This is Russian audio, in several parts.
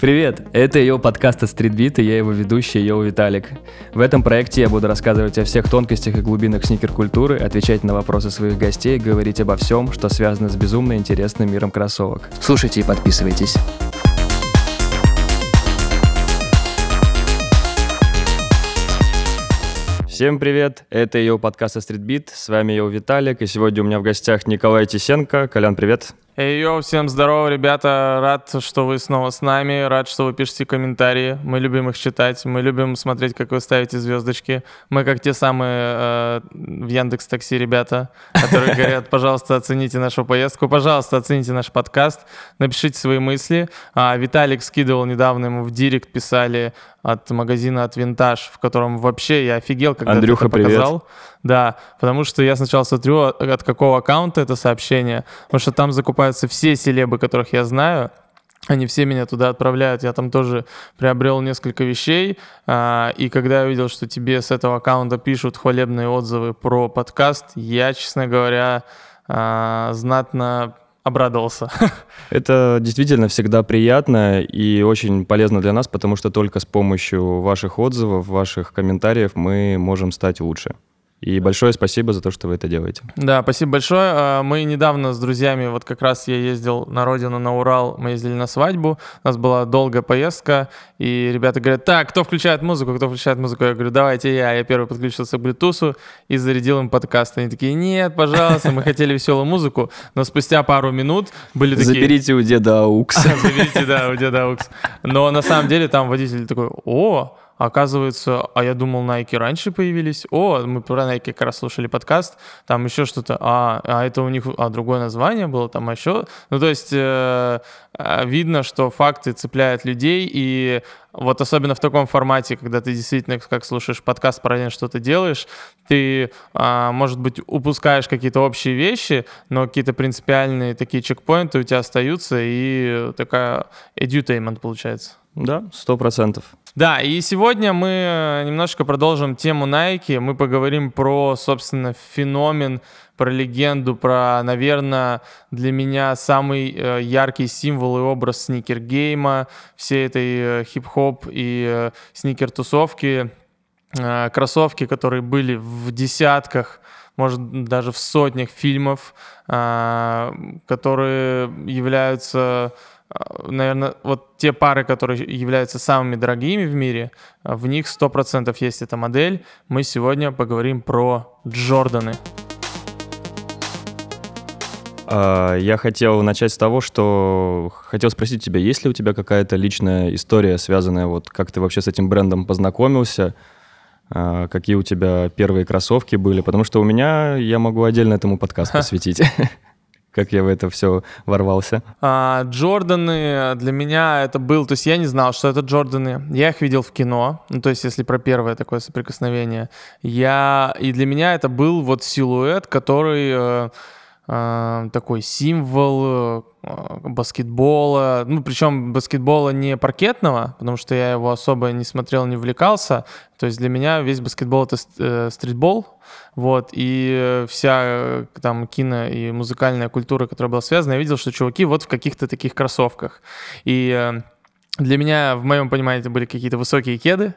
Привет! Это Эй, йоу подкаст от Streetbeat, и я его ведущий, Йоу Виталик. В этом проекте я буду рассказывать о всех тонкостях и глубинах sneaker-культуры, отвечать на вопросы своих гостей, говорить обо всем, что связано с безумно интересным миром кроссовок. Слушайте и подписывайтесь. Всем привет, это Эй, йоу подкаст Streetbeat, с вами Йоу Виталик, и сегодня у меня в гостях Николай Тисенко. Колян, привет. Эй, йоу, всем здорово, ребята. Рад, что вы снова с нами. Рад, что вы пишете комментарии. Мы любим их читать. Мы любим смотреть, как вы ставите звездочки. Мы как те самые э, в Яндекс Такси ребята, которые говорят, пожалуйста, оцените нашу поездку, пожалуйста, оцените наш подкаст, напишите свои мысли. А, Виталик скидывал недавно, ему в директ писали от магазина от Винтаж, в котором вообще я офигел, когда Андрюха, ты это показал. Привет. Да, потому что я сначала смотрю, от какого аккаунта это сообщение, потому что там закупаются все селебы, которых я знаю, они все меня туда отправляют. Я там тоже приобрел несколько вещей. А, и когда я увидел, что тебе с этого аккаунта пишут хвалебные отзывы про подкаст, я, честно говоря, а, знатно обрадовался. Это действительно всегда приятно и очень полезно для нас, потому что только с помощью ваших отзывов, ваших комментариев мы можем стать лучше. И большое спасибо за то, что вы это делаете. Да, спасибо большое. А, мы недавно с друзьями, вот как раз я ездил на родину, на Урал, мы ездили на свадьбу, у нас была долгая поездка, и ребята говорят, так, кто включает музыку, кто включает музыку? Я говорю, давайте я. Я первый подключился к Bluetooth и зарядил им подкаст. Они такие, нет, пожалуйста, мы хотели веселую музыку, но спустя пару минут были такие... Заберите у деда aux. Заберите, да, у деда aux. Но на самом деле там водитель такой, о, Оказывается, а я думал, Nike раньше появились. О, мы про Nike как раз слушали подкаст, там еще что-то. А, а это у них а другое название было, там еще. Ну, то есть э, э, видно, что факты цепляют людей, и вот особенно в таком формате, когда ты действительно, как слушаешь подкаст, параллельно что-то делаешь, ты, а, может быть, упускаешь какие-то общие вещи, но какие-то принципиальные такие чекпоинты у тебя остаются, и такая edutainment получается. Да, сто процентов. Да, и сегодня мы э, немножко продолжим тему Nike. Мы поговорим про, собственно, феномен, про легенду, про, наверное, для меня самый э, яркий символ и образ сникер-гейма, всей этой э, хип-хоп и сникер-тусовки, кроссовки, которые были в десятках может даже в сотнях фильмов, которые являются а, наверное, вот те пары, которые являются самыми дорогими в мире, а, в них 100% есть эта модель. Мы сегодня поговорим про Джорданы. А, я хотел начать с того, что хотел спросить тебя, есть ли у тебя какая-то личная история, связанная вот как ты вообще с этим брендом познакомился, какие у тебя первые кроссовки были, потому что у меня я могу отдельно этому подкаст посвятить. Как я в это все ворвался? А, Джорданы для меня это был, то есть я не знал, что это Джорданы. Я их видел в кино, ну, то есть если про первое такое соприкосновение. Я, и для меня это был вот силуэт, который... Э, э, такой символ э, баскетбола, ну причем баскетбола не паркетного, потому что я его особо не смотрел, не увлекался. То есть для меня весь баскетбол это э, стритбол, вот, и вся э, там кино и музыкальная культура, которая была связана, я видел, что чуваки вот в каких-то таких кроссовках. И для меня, в моем понимании, это были какие-то высокие кеды,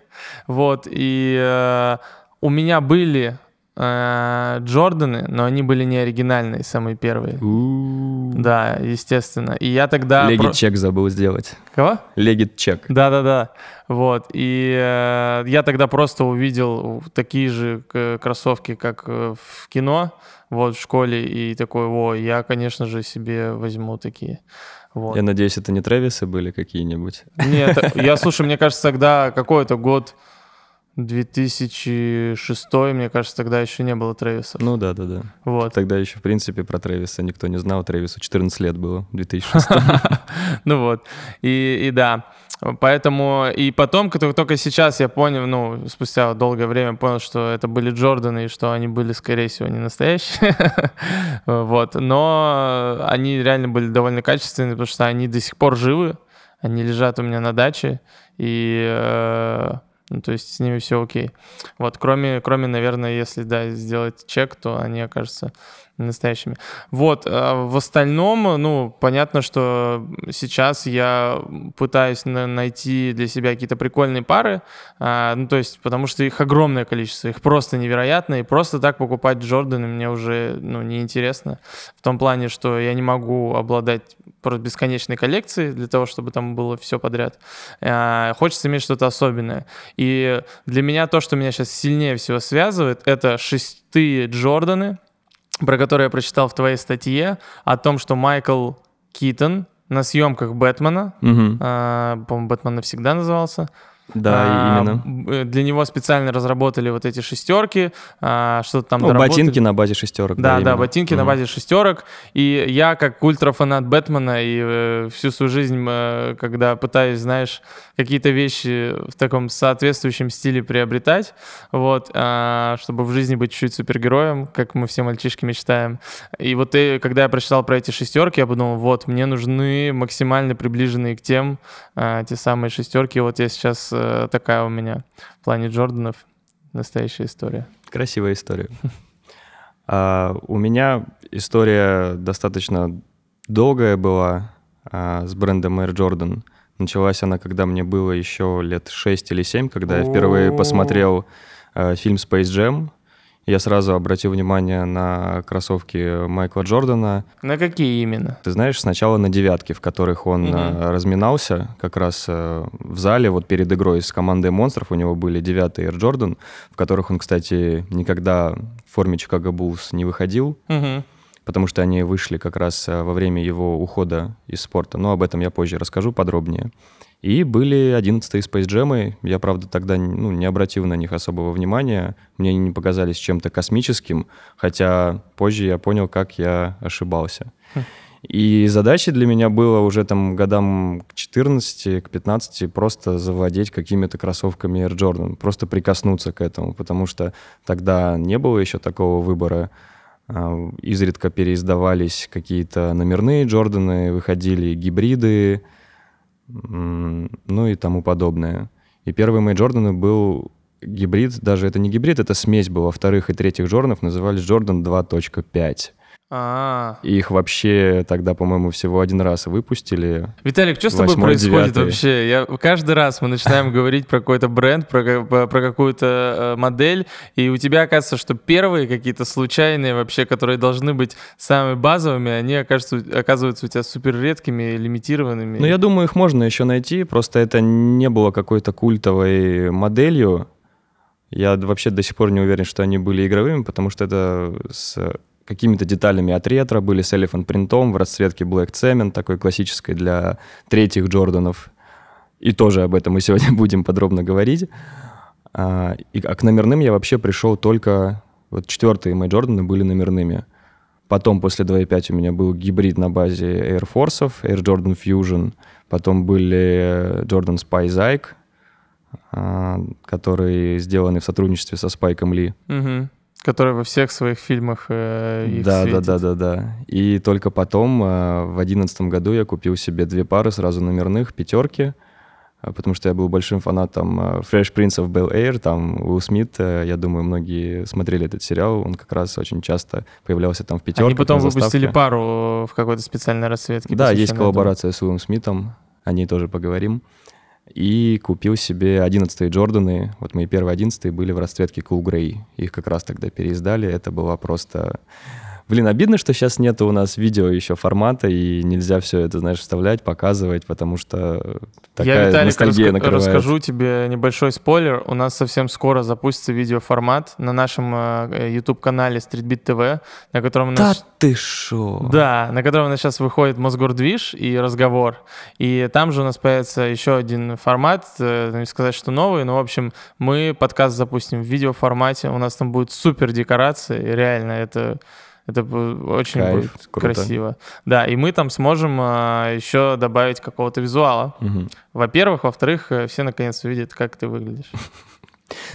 вот, и э, у меня были Э, Джорданы, но они были не оригинальные, самые первые. У-у-у. Да, естественно. И я тогда... Легит чек забыл сделать. Кого? Легит чек. Да-да-да. Вот. И э, я тогда просто увидел такие же кроссовки, как э, в кино, вот, в школе, и такой, о, я, конечно же, себе возьму такие. Вот. Я надеюсь, это не Трэвисы были какие-нибудь? Нет, я, слушай, мне кажется, тогда какой-то год 2006, мне кажется, тогда еще не было Трэвиса. Ну да, да, да. Вот. Тогда еще, в принципе, про Трэвиса никто не знал. Трэвису 14 лет было, 2006. Ну вот, и, и да. Поэтому, и потом, только сейчас я понял, ну, спустя долгое время понял, что это были Джорданы, и что они были, скорее всего, не настоящие. Вот, но они реально были довольно качественные, потому что они до сих пор живы, они лежат у меня на даче, и э, Ну, то есть с ними все окей. Вот, кроме, кроме, наверное, если, да, сделать чек, то они окажутся настоящими. Вот, а в остальном, ну, понятно, что сейчас я пытаюсь найти для себя какие-то прикольные пары, а, ну, то есть, потому что их огромное количество, их просто невероятно, и просто так покупать Джорданы мне уже, ну, неинтересно, в том плане, что я не могу обладать просто бесконечной коллекцией для того, чтобы там было все подряд. А, хочется иметь что-то особенное. И для меня то, что меня сейчас сильнее всего связывает, это шестые Джорданы, про который я прочитал в твоей статье, о том, что Майкл Китон на съемках Бэтмена, угу. э, по-моему, Бэтмен навсегда назывался, да, а, именно. Э, для него специально разработали вот эти шестерки, а, что-то там ну, ботинки на базе шестерок. Да, да, да ботинки угу. на базе шестерок. И я, как ультрафанат Бэтмена, и э, всю свою жизнь, э, когда пытаюсь, знаешь, какие-то вещи в таком соответствующем стиле приобретать, вот, а, чтобы в жизни быть чуть-чуть супергероем, как мы все мальчишки мечтаем. И вот и, когда я прочитал про эти шестерки, я подумал, вот, мне нужны максимально приближенные к тем а, те самые шестерки. Вот я сейчас э, такая у меня в плане Джорданов настоящая история. Красивая история. А, у меня история достаточно долгая была а, с брендом Air Jordan. Началась она, когда мне было еще лет 6 или 7, когда я впервые посмотрел а, фильм Space Jam я сразу обратил внимание на кроссовки Майкла Джордана. На какие именно? Ты знаешь, сначала на девятки, в которых он угу. разминался, как раз э, в зале, вот перед игрой с командой монстров у него были девятые Air Jordan, в которых он, кстати, никогда в форме Чикаго Буллс не выходил. Угу потому что они вышли как раз э, во время его ухода из спорта. Но об этом я позже расскажу подробнее. И были 11 Space Jam. Я, правда, тогда ну, не обратил на них особого внимания. Мне они не показались чем-то космическим, хотя позже я понял, как я ошибался. Хм. И задачей для меня было уже там годам к 14, к 15 просто завладеть какими-то кроссовками Air Jordan, просто прикоснуться к этому, потому что тогда не было еще такого выбора. А, изредка переиздавались какие-то номерные Джорданы, выходили гибриды, ну и тому подобное. И первый мой Джордан был гибрид, даже это не гибрид, это смесь была вторых и третьих Джорданов, назывались Джордан 2.5. А. Их вообще тогда, по-моему, всего один раз выпустили. Виталик, что с тобой происходит 9. вообще? Я, каждый раз мы начинаем говорить про какой-то бренд, про, про какую-то э, модель, и у тебя оказывается, что первые какие-то случайные вообще, которые должны быть самыми базовыми, они окажутся, оказываются у тебя супер редкими, лимитированными. Ну, я думаю, их можно еще найти, просто это не было какой-то культовой моделью. Я вообще до сих пор не уверен, что они были игровыми, потому что это с какими-то деталями от ретро, были с Elephant принтом в расцветке Black Cement, такой классической для третьих Джорданов. И тоже об этом мы сегодня будем подробно говорить. А, и, а к номерным я вообще пришел только... Вот четвертые мои Джорданы были номерными. Потом после 2.5 у меня был гибрид на базе Air Force, Air Jordan Fusion. Потом были Jordan Spy Zyke, а, которые сделаны в сотрудничестве со Спайком Ли. Угу. Который во всех своих фильмах э, их да, светит. да, да, да, да. И только потом, э, в одиннадцатом году, я купил себе две пары сразу номерных, пятерки, э, потому что я был большим фанатом Fresh Prince of Bel-Air, там Уилл Смит, э, я думаю, многие смотрели этот сериал, он как раз очень часто появлялся там в пятерке. Они потом выпустили пару в какой-то специальной расцветке. Да, есть коллаборация этому. с Уиллом Смитом, о ней тоже поговорим и купил себе 11 Джорданы. Вот мои первые 11 были в расцветке Cool Grey. Их как раз тогда переиздали. Это была просто Блин, обидно, что сейчас нету у нас видео еще формата, и нельзя все это, знаешь, вставлять, показывать, потому что такая Я, Виталик, ностальгия раска- расскажу тебе небольшой спойлер. У нас совсем скоро запустится видеоформат на нашем э, YouTube-канале Streetbeat TV, на котором... Да наш... ты шо? Да, на котором у нас сейчас выходит Мосгордвиж и разговор. И там же у нас появится еще один формат, э, не сказать, что новый, но, в общем, мы подкаст запустим в видеоформате, у нас там будет супер декорации, реально, это это очень Кайф, будет круто. красиво. Да, и мы там сможем а, еще добавить какого-то визуала. Угу. Во-первых, во-вторых, э, все наконец увидят, как ты выглядишь.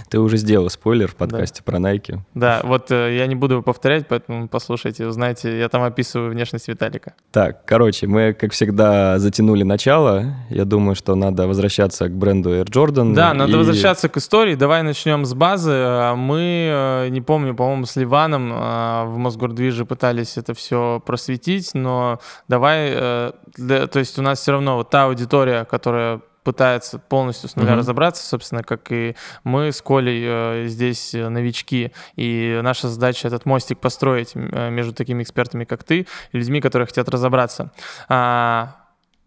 Ты уже сделал спойлер в подкасте да. про Nike. Да, вот э, я не буду его повторять, поэтому послушайте, узнаете. Я там описываю внешность Виталика. Так, короче, мы, как всегда, затянули начало. Я думаю, что надо возвращаться к бренду Air Jordan. Да, надо возвращаться к истории. Давай начнем с базы. А мы, э, не помню, по-моему, с Ливаном э, в Мосгордвиже пытались это все просветить, но давай, э, то есть у нас все равно вот та аудитория, которая пытается полностью с нуля mm-hmm. разобраться, собственно, как и мы с Колей э, здесь э, новички. И наша задача этот мостик построить э, между такими экспертами, как ты, и людьми, которые хотят разобраться. А,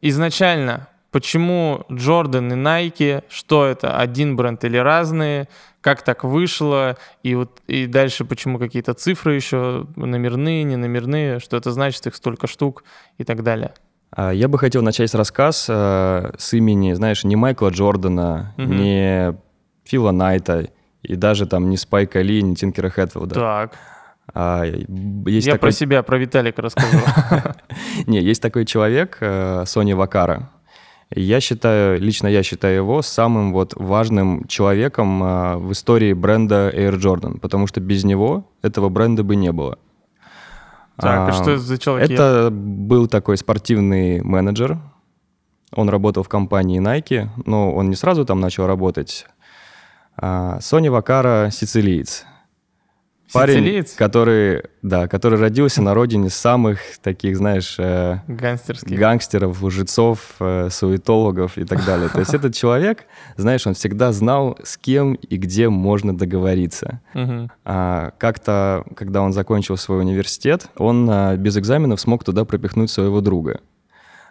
изначально, почему Джордан и Nike, что это, один бренд или разные, как так вышло, и вот и дальше почему какие-то цифры еще номерные, не номерные, что это значит, их столько штук и так далее. А, я бы хотел начать рассказ э, с имени, знаешь, не Майкла Джордана, угу. не Фила Найта и даже там не Спайка Ли, не Тинкера Хэтфилда. Так. А, есть Я такой... про себя, про Виталика расскажу. Не, есть такой человек, э, Сони Вакара. Я считаю, лично я считаю его самым вот важным человеком э, в истории бренда Air Jordan, потому что без него этого бренда бы не было. Так, а, что это за человек? Это был такой спортивный менеджер. Он работал в компании Nike, но он не сразу там начал работать. А, Сони Вакара сицилиец. Парень, Сицилиец? который, да, который родился на родине самых таких, знаешь, э, Гангстерских. гангстеров, лжецов, э, суетологов и так далее. То есть этот человек, знаешь, он всегда знал, с кем и где можно договориться. А, как-то, когда он закончил свой университет, он а, без экзаменов смог туда пропихнуть своего друга.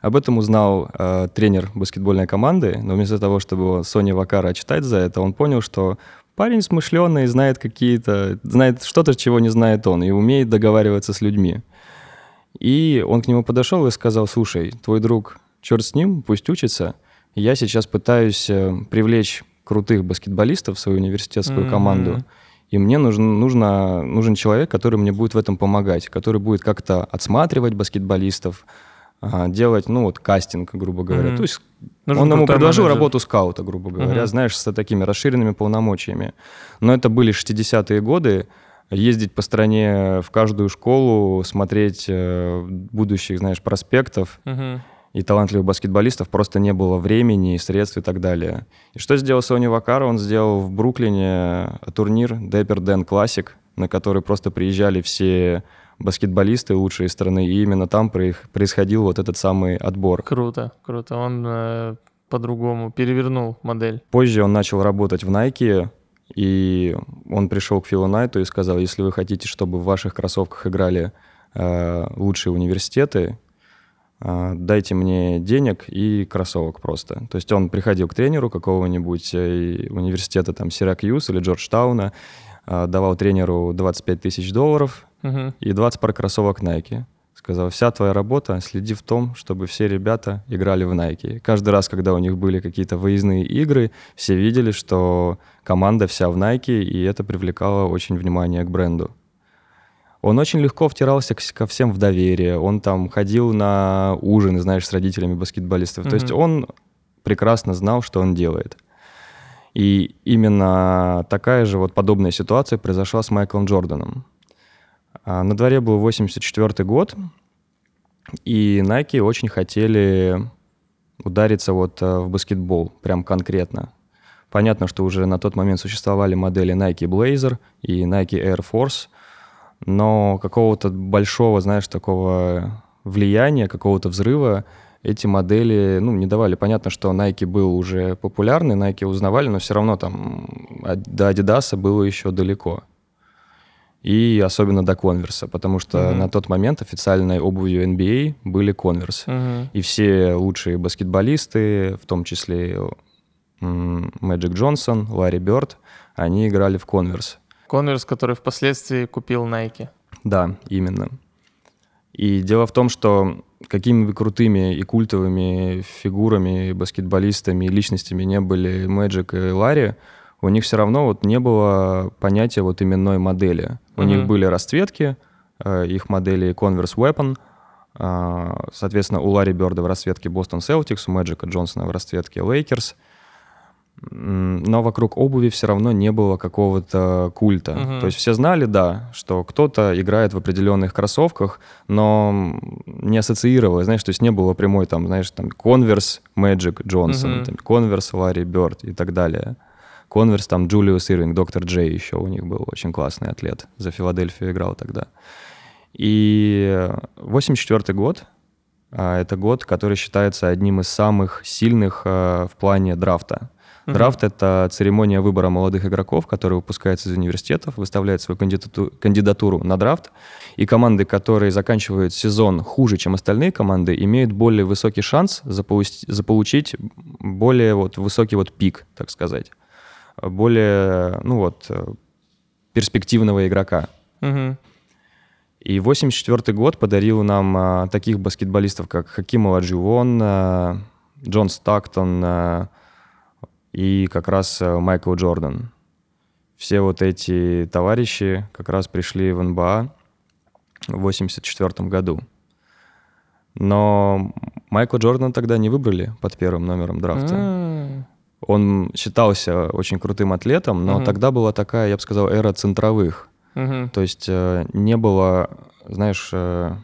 Об этом узнал э, тренер баскетбольной команды, но вместо того, чтобы Сони Вакара читать за это, он понял, что парень смышленый, знает какие-то, знает что-то, чего не знает он, и умеет договариваться с людьми. И он к нему подошел и сказал, слушай, твой друг, черт с ним, пусть учится. Я сейчас пытаюсь э, привлечь крутых баскетболистов в свою университетскую mm-hmm. команду. И мне нужен, нужно, нужен человек, который мне будет в этом помогать, который будет как-то отсматривать баскетболистов, делать, ну вот, кастинг, грубо говоря. Mm-hmm. То есть Нужен он ему предложил менеджер. работу скаута, грубо говоря, mm-hmm. знаешь, с такими расширенными полномочиями. Но это были 60-е годы, ездить по стране в каждую школу, смотреть э, будущих, знаешь, проспектов mm-hmm. и талантливых баскетболистов просто не было времени, средств и так далее. И что сделал Сони Вакара? Он сделал в Бруклине турнир Dapper Dan Classic, на который просто приезжали все баскетболисты лучшие страны, и именно там происходил вот этот самый отбор. Круто, круто. Он э, по-другому перевернул модель. Позже он начал работать в Nike, и он пришел к Филу Найту и сказал, если вы хотите, чтобы в ваших кроссовках играли э, лучшие университеты, э, дайте мне денег и кроссовок просто. То есть он приходил к тренеру какого-нибудь э, университета, там, Сиракьюз или Джорджтауна, э, давал тренеру 25 тысяч долларов, угу. и 20 пар кроссовок Nike. Сказал, вся твоя работа, следи в том, чтобы все ребята играли в Nike. Каждый раз, когда у них были какие-то выездные игры, все видели, что команда вся в Nike, и это привлекало очень внимание к бренду. Он очень легко втирался ко всем в доверие. Он там ходил на ужины, знаешь, с родителями баскетболистов. Mm-hmm. То есть он прекрасно знал, что он делает. И именно такая же вот подобная ситуация произошла с Майклом Джорданом. А, на дворе был 84 год, и Nike очень хотели удариться вот э, в баскетбол, прям конкретно. Понятно, что уже на тот момент существовали модели Nike Blazer и Nike Air Force, но какого-то большого, знаешь, такого влияния, какого-то взрыва эти модели ну, не давали. Понятно, что Nike был уже популярный, Nike узнавали, но все равно там до Adidas было еще далеко и особенно до конверса, потому что uh-huh. на тот момент официальной обувью NBA были конверс. Uh-huh. И все лучшие баскетболисты, в том числе Мэджик Джонсон, Ларри Бёрд, они играли в конверс. Конверс, который впоследствии купил Nike. Да, именно. И дело в том, что какими бы крутыми и культовыми фигурами, баскетболистами и личностями не были Мэджик и Ларри, у них все равно вот не было понятия вот именной модели. У mm-hmm. них были расцветки, э, их модели Converse Weapon, э, соответственно, у Ларри Бёрда в расцветке Boston Celtics, у Мэджика Джонсона в расцветке Lakers. но вокруг обуви все равно не было какого-то культа. Мгм. То есть все знали, да, что кто-то играет в определенных кроссовках, но не ассоциировалось, знаешь, то есть не было прямой там, знаешь, там Converse Magic Джонсон, Мгм. там, Converse Ларри Бёрд и так далее. Converse там Джулиус Ирвинг, доктор Джей еще у них был очень классный атлет, за Филадельфию играл тогда. И 84 год а, это год, который считается одним из самых сильных а, в плане драфта. Мгм. Драфт — это церемония выбора молодых игроков, которые выпускаются из университетов, выставляют свою кандидату- кандидатуру на драфт, и команды, которые заканчивают сезон хуже, чем остальные команды, имеют более высокий шанс заполучить, заполучить более вот высокий вот пик, так сказать, более, ну вот, перспективного игрока. Мгм. И 84 год подарил нам а, таких баскетболистов, как Хаким Оладживон, а, Джон Стактон а, и как раз а, Майкл Джордан. Все вот эти товарищи как раз пришли в НБА в 84 году. Но Майкла Джордана тогда не выбрали под первым номером драфта. Он считался очень крутым атлетом, но Мгм. тогда была такая, я бы сказал, эра центровых. Мгм. То есть э, не было, знаешь, э,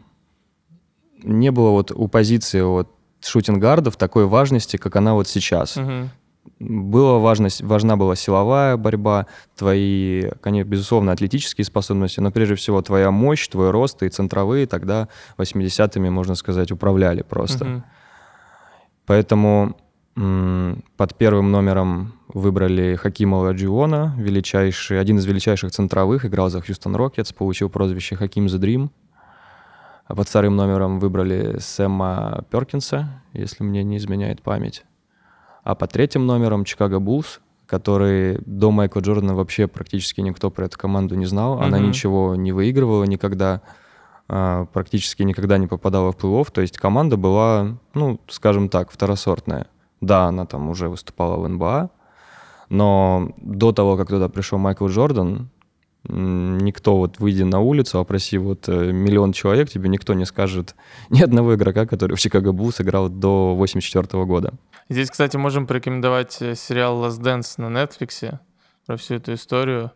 не было вот у позиции вот шутингардов такой важности, как она вот сейчас. Мгм. Была важность, важна была силовая борьба, твои, конечно, безусловно, атлетические способности, но прежде всего твоя мощь, твой рост и центровые тогда 80-ми, можно сказать, управляли просто. Мгм. Поэтому под первым номером выбрали Хакима Ладжиона, величайший, один из величайших центровых, играл за Хьюстон Рокетс, получил прозвище Хаким The Dream. А под вторым номером выбрали Сэма Перкинса, если мне не изменяет память. А под третьим номером Чикаго Буллс, который до Майкла Джордана вообще практически никто про эту команду не знал. Она Мгм. ничего не выигрывала никогда, а, практически никогда не попадала в плей-офф. То есть команда была, ну, скажем так, второсортная. Да, она там уже выступала в НБА, но до того, как туда пришел Майкл Джордан, никто вот выйдя на улицу, опроси вот э, миллион человек, тебе никто не скажет ни одного игрока, который в Чикаго Буллс играл до 84 года. Здесь, кстати, можем порекомендовать э, сериал Last Dance на Netflix про всю эту историю.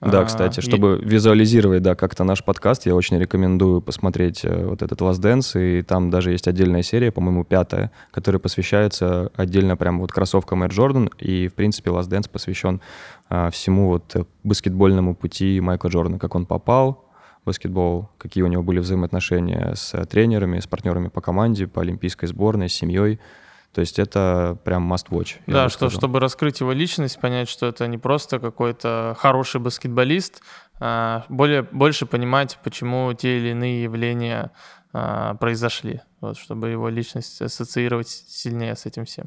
Да, А, кстати, и- чтобы визуализировать, да, как-то наш подкаст, я очень рекомендую посмотреть э, вот этот Last Dance, и там даже есть отдельная серия, по-моему, пятая, которая посвящается отдельно прям вот кроссовкам Air Jordan, и, в принципе, Last Dance посвящен а, всему вот баскетбольному пути Майкла Джордана, как он попал в баскетбол, какие у него были взаимоотношения с тренерами, с партнерами по команде, по олимпийской сборной, с семьей. То есть это прям must watch. Да, что, сказал. чтобы раскрыть его личность, понять, что это не просто какой-то хороший баскетболист, а более, больше понимать, почему те или иные явления а, произошли, вот, чтобы его личность ассоциировать сильнее с этим всем.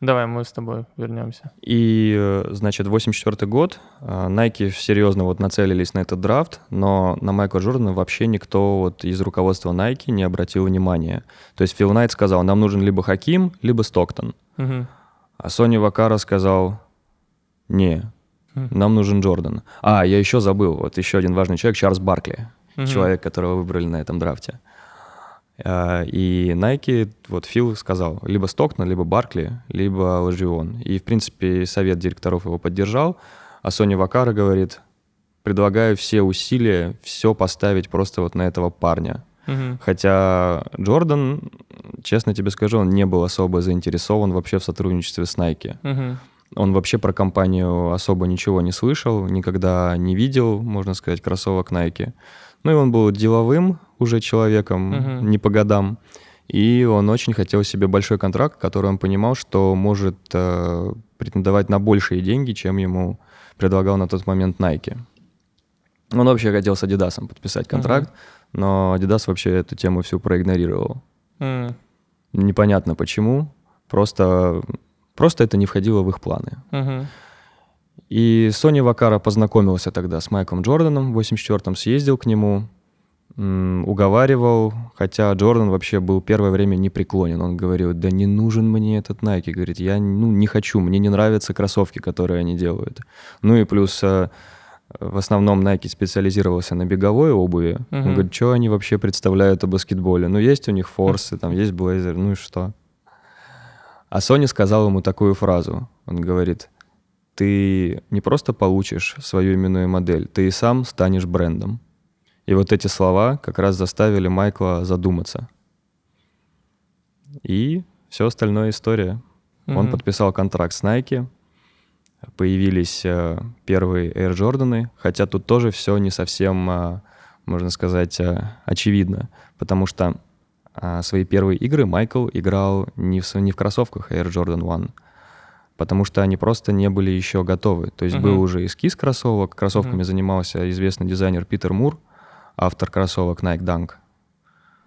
Давай мы с тобой вернемся. И, э, значит, 84 год, э, Nike серьезно вот нацелились на этот драфт, но на Майкла Джордана вообще никто вот из руководства Nike не обратил внимания. То есть Фил Найт сказал, нам нужен либо Хаким, либо Стоктон. Мгм. А Сони Вакара сказал, не, Мгм. нам нужен Джордан. А, я еще забыл, вот еще один важный человек, Чарльз Баркли, Мгм. человек, которого выбрали на этом драфте. А, И Nike, вот Фил сказал, либо Стоктон, либо Баркли, либо Ложион. И, в принципе, совет директоров его поддержал, а Сони Вакара говорит, предлагаю все усилия, все поставить просто вот на этого парня. Мгм. Хотя Джордан, честно тебе скажу, он не был особо заинтересован вообще в сотрудничестве с Nike. Мгм. Он вообще про компанию особо ничего не слышал, никогда не видел, можно сказать, кроссовок Nike. Ну и он был деловым уже человеком, Мгм. не по годам. И он очень хотел себе большой контракт, который он понимал, что может э, претендовать на большие деньги, чем ему предлагал на тот момент Nike. Он вообще хотел с Adidas подписать контракт, но Adidas вообще эту тему всю проигнорировал. М. Непонятно почему, просто, просто это не входило в их планы. Мгм. И Сони Вакара познакомился тогда с Майклом Джорданом в 84-м, съездил к нему, уговаривал, хотя Джордан вообще был первое время непреклонен. Он говорил, да не нужен мне этот Nike. Говорит, я ну, не хочу, мне не нравятся кроссовки, которые они делают. Ну и плюс э, в основном Nike специализировался на беговой обуви. Он Мгм. говорит, что они вообще представляют о баскетболе? Ну есть у них форсы, там есть блейзер, ну и что? А Sony сказал ему такую фразу. Он говорит, ты не просто получишь свою именную модель, ты и сам станешь брендом. И вот эти слова как раз заставили Майкла задуматься. И все остальное история. Mm-hmm. Он подписал контракт с Nike, появились э, первые Air Jordan, хотя тут тоже все не совсем, э, можно сказать, э, очевидно, потому что э, свои первые игры Майкл играл не в, не в кроссовках Air Jordan 1, потому что они просто не были еще готовы. То есть uh-huh. был уже эскиз кроссовок, кроссовками uh-huh. занимался известный дизайнер Питер Мур, автор кроссовок Nike Dunk,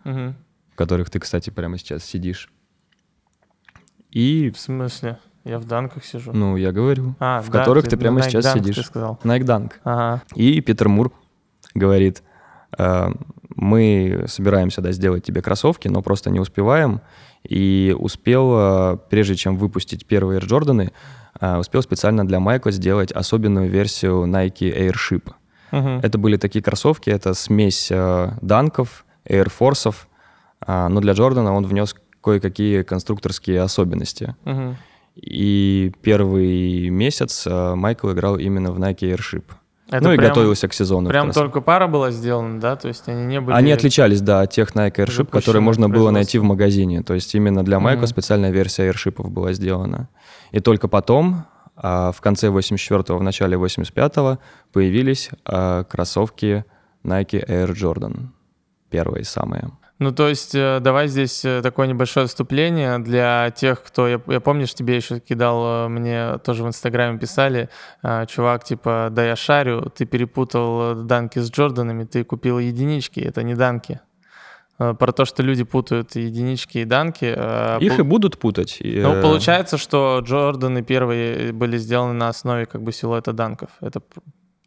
uh-huh. в которых ты, кстати, прямо сейчас сидишь. И... В смысле? Я в данках сижу. Ну, я говорю. А, в да, которых ты, ты прямо Nike сейчас Dunk, сидишь. Ты сказал. Nike Dunk. Ага. И Питер Мур говорит, э, мы собираемся да, сделать тебе кроссовки, но просто не успеваем. И успел, э, прежде чем выпустить первые Air Jordan, э, успел специально для Майкла сделать особенную версию Nike Airship. Угу. Это были такие кроссовки, это смесь э, данков, Air Force, э, но для Джордана он внес кое-какие конструкторские особенности. Угу. И первый месяц э, Майкл играл именно в Nike Airship. Это ну и готовился к сезону. Прям только пара была сделана, да? То есть они не были... Они отличались, да, от тех Nike Airship, которые можно было найти в магазине. То есть именно для Майкла mm-hmm. специальная версия Airship была сделана. И только потом, а, в конце 84-го, в начале 85-го, появились а, кроссовки Nike Air Jordan. Первые самые. Ну, то есть, э, давай здесь э, такое небольшое вступление для тех, кто... Я, я помнишь, тебе еще кидал, э, мне тоже в Инстаграме писали, чувак, типа, да я шарю, ты перепутал данки с Джорданами, ты купил единички, это не данки. Про то, что люди путают единички и данки. Их Пол... и будут путать. Ну, получается, что Джорданы первые были сделаны на основе как бы силуэта данков. Это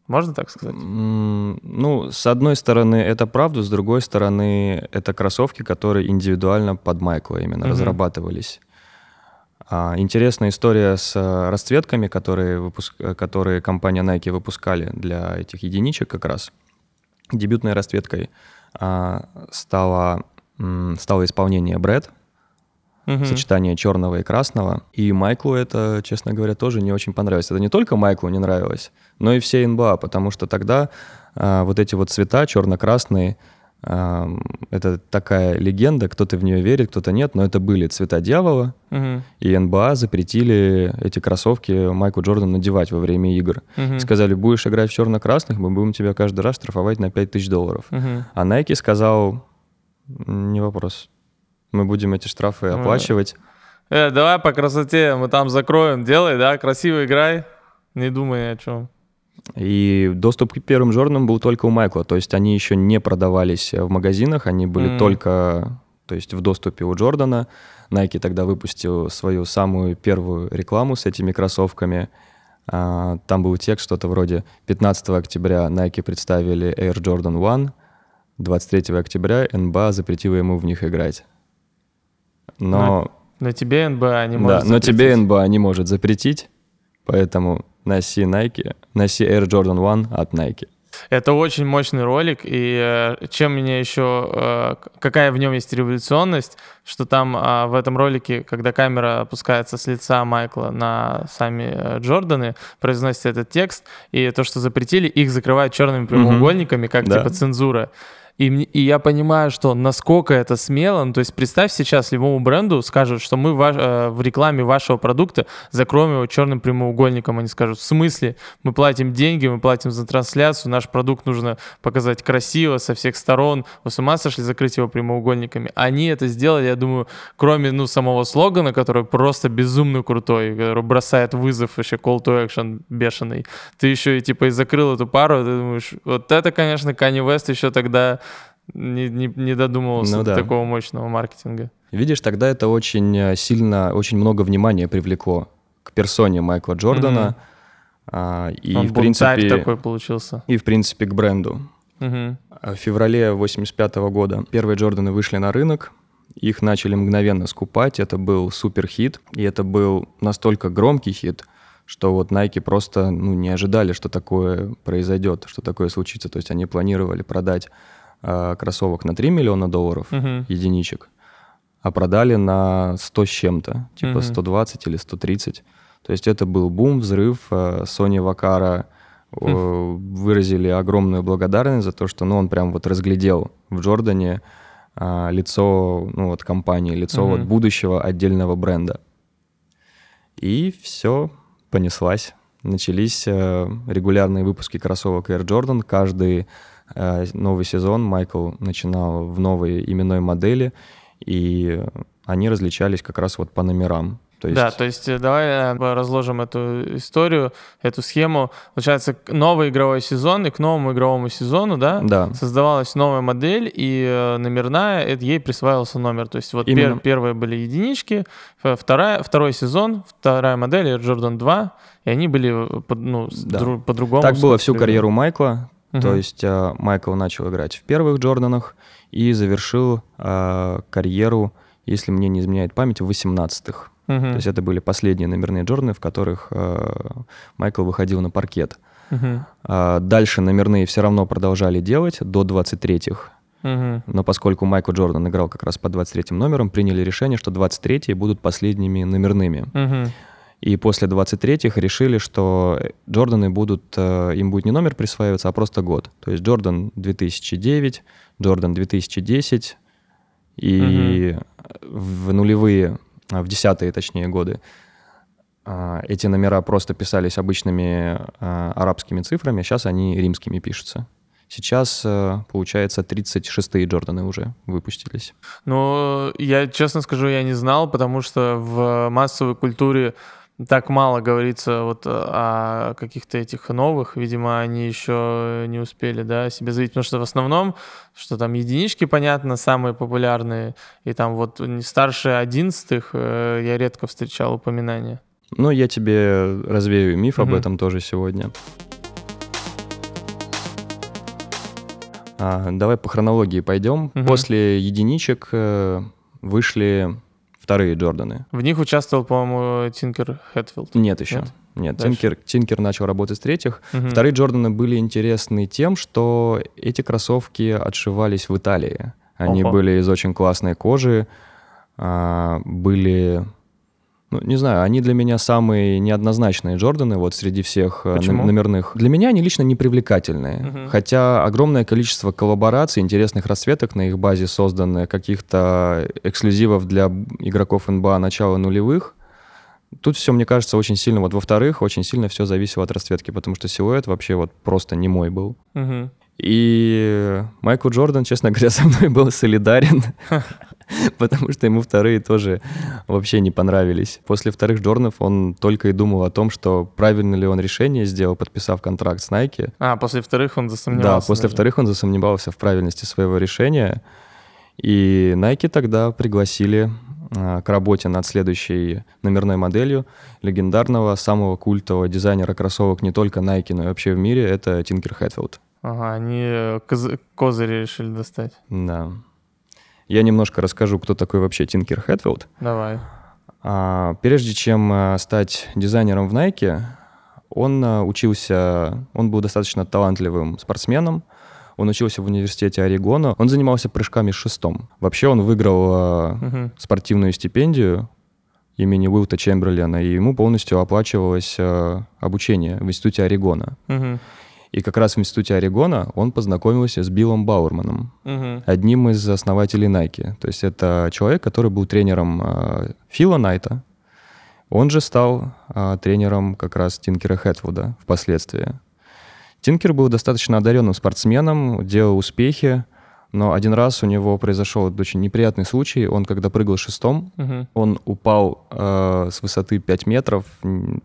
можно так сказать? Ну, с одной стороны, это правда, с другой стороны, это кроссовки, которые индивидуально под Майкла именно mm-hmm. разрабатывались. А, интересная история с э, расцветками, которые, выпуск... которые компания Nike выпускали для этих единичек как раз. Дебютной расцветкой стало, стало исполнение Брэд, угу. сочетание черного и красного. И Майклу это, честно говоря, тоже не очень понравилось. Это не только Майклу не нравилось, но и всей НБА, потому что тогда а, вот эти вот цвета черно-красные, а, это такая легенда, кто-то в нее верит, кто-то нет, но это были цвета дьявола, угу. и НБА запретили эти кроссовки Майку Джордану надевать во время игр. Угу. Сказали, будешь играть в черно-красных, мы будем тебя каждый раз штрафовать на 5000 долларов. Угу. А Nike сказал, не вопрос, мы будем эти штрафы ну, оплачивать. Э, давай по красоте мы там закроем, делай, да, красиво играй, не думай о чем. И доступ к первым Джорданам был только у Майкла, то есть они еще не продавались в магазинах, они были mm. только то есть в доступе у Джордана. Nike тогда выпустил свою самую первую рекламу с этими кроссовками. А, там был текст что-то вроде 15 октября Nike представили Air Jordan 1, 23 октября NBA запретила ему в них играть. Но... Но тебе НБА не может Да, но тебе НБА не может запретить, поэтому носи Nike, носи Air Jordan 1 от Nike. Это очень мощный ролик, и э, чем меня еще, э, какая в нем есть революционность, что там э, в этом ролике, когда камера опускается с лица Майкла на сами э, Джорданы, произносится этот текст, и то, что запретили, их закрывают черными прямоугольниками, как да. типа цензура. И, и я понимаю, что насколько это смело. Ну, то есть представь сейчас любому бренду скажут, что мы ваш, э, в рекламе вашего продукта закроем его черным прямоугольником. Они скажут, в смысле? Мы платим деньги, мы платим за трансляцию, наш продукт нужно показать красиво со всех сторон. Вы с ума сошли закрыть его прямоугольниками? Они это сделали, я думаю, кроме ну, самого слогана, который просто безумно крутой, который бросает вызов вообще call to action бешеный. Ты еще и типа и закрыл эту пару, ты думаешь, вот это, конечно, Kanye West еще тогда не, не, не додумывался ну, да. до такого мощного маркетинга. Видишь, тогда это очень э, сильно, очень много внимания привлекло к персоне Майкла Джордана. Mm-hmm. А, и Он в принципе такой получился. И в принципе к бренду. Mm-hmm. В феврале 85 года первые Джорданы вышли на рынок. Их начали мгновенно скупать. Это был супер хит. И это был настолько громкий хит, что вот Nike просто ну, не ожидали, что такое произойдет, что такое случится. То есть они планировали продать э, кроссовок на 3 миллиона долларов, угу. единичек, а продали на 100 с чем-то, типа Мгм. 120 или 130. То есть это был бум, взрыв. э, Sony Vaccaro э, выразили огромную благодарность за то, что ну, он прям вот разглядел в Джордане лицо ну, вот, компании, лицо вот Мгм. будущего отдельного бренда. И все, понеслась. Начались регулярные выпуски кроссовок Air Jordan. Каждый новый сезон Майкл начинал в новой именной модели, и они различались как раз вот по номерам. То есть, Да, то есть э, давай э, разложим эту историю, эту схему. Получается, новый игровой сезон, и к новому игровому сезону, да, да, создавалась новая модель, и э, номерная, это ей присваивался номер. То есть вот пер- первые были единички, вторая, второй сезон, вторая модель Air Jordan 2, и они были э, ну, Да. дру- по-другому. так было всю карьеру Майкла. То Мгм. есть э, Майкл начал играть в первых Джорданах и завершил э, карьеру, если мне не изменяет память, в 18-х. Мгм. То есть это были последние номерные Джорданы, в которых э, Майкл выходил на паркет. А Дальше номерные все равно продолжали делать до 23-х. Мгм. Но поскольку Майкл Джордан играл как раз по 23 номерам, приняли решение, что 23 будут последними номерными. Мгм. И после 23-х решили, что Джорданы будут, э, им будет не номер присваиваться, а просто год. То есть Джордан 2009, Джордан 2010 и в нулевые, а, в десятые, точнее, годы а, эти номера просто писались обычными а, арабскими цифрами, а сейчас они римскими пишутся. Сейчас, э, получается, 36-е Джорданы уже выпустились. Ну, я честно скажу, я не знал, потому что в массовой культуре так мало говорится вот о каких-то этих новых. Видимо, они еще не успели, да, себе заявить. Потому что в основном, что там единички, понятно, самые популярные. И там вот старше одиннадцатых э, я редко встречал упоминания. Ну, я тебе развею миф об Мгм. этом тоже сегодня. А, давай по хронологии пойдем. Мгм. После единичек э, вышли вторые Джорданы. В них участвовал, по-моему, Тинкер Хэтфилд. Нет еще. Нет? Нет, Дальше. Тинкер, Тинкер начал работать с третьих. Мгм. Вторые Джорданы были интересны тем, что эти кроссовки отшивались в Италии. Они Ого. были из очень классной кожи, а, были... Ну, не знаю, они для меня самые неоднозначные Джорданы вот среди всех э, Почему? ном- номерных. Для меня они лично непривлекательные. Мгм. Хотя огромное количество коллабораций, интересных расцветок на их базе созданы, каких-то эксклюзивов для игроков НБА начала нулевых. Тут все, мне кажется, очень сильно, вот во-вторых, очень сильно все зависело от расцветки, потому что силуэт вообще вот просто не мой был. Мгм. И Майкл Джордан, честно говоря, со мной был солидарен, потому что ему вторые тоже вообще не понравились. После вторых Джорданов он только и думал о том, что правильно ли он решение сделал, подписав контракт с Nike. А, после вторых он Да, засомневался. после даже. вторых он засомневался в правильности своего решения. И Nike тогда пригласили а, к работе над следующей номерной моделью легендарного, самого культового дизайнера кроссовок не только Nike, но и вообще в мире, это Тинкер Хэтфилд. Ага, они э, коз- козыри решили достать. Да. Я немножко расскажу, кто такой вообще Тинкер Хэтфилд. Давай. А, Прежде чем а, стать дизайнером в Nike, он а, учился, он был достаточно талантливым спортсменом, он учился в университете Орегона, он занимался прыжками шестом. Вообще он выиграл а, Мгм. спортивную стипендию имени Уилта Чемберлена, и ему полностью оплачивалось а, обучение в институте Орегона. Мгм. И как раз в институте Орегона он познакомился с Биллом Бауэрманом, Мгм. одним из основателей Nike. То есть это человек, который был тренером э, Фила Найта. Он же стал э, тренером как раз Тинкера Хэтвуда впоследствии. Тинкер был достаточно одаренным спортсменом, делал успехи, но один раз у него произошел очень неприятный случай. Он, когда прыгал шестом, Мгм. он упал э, с высоты 5 метров,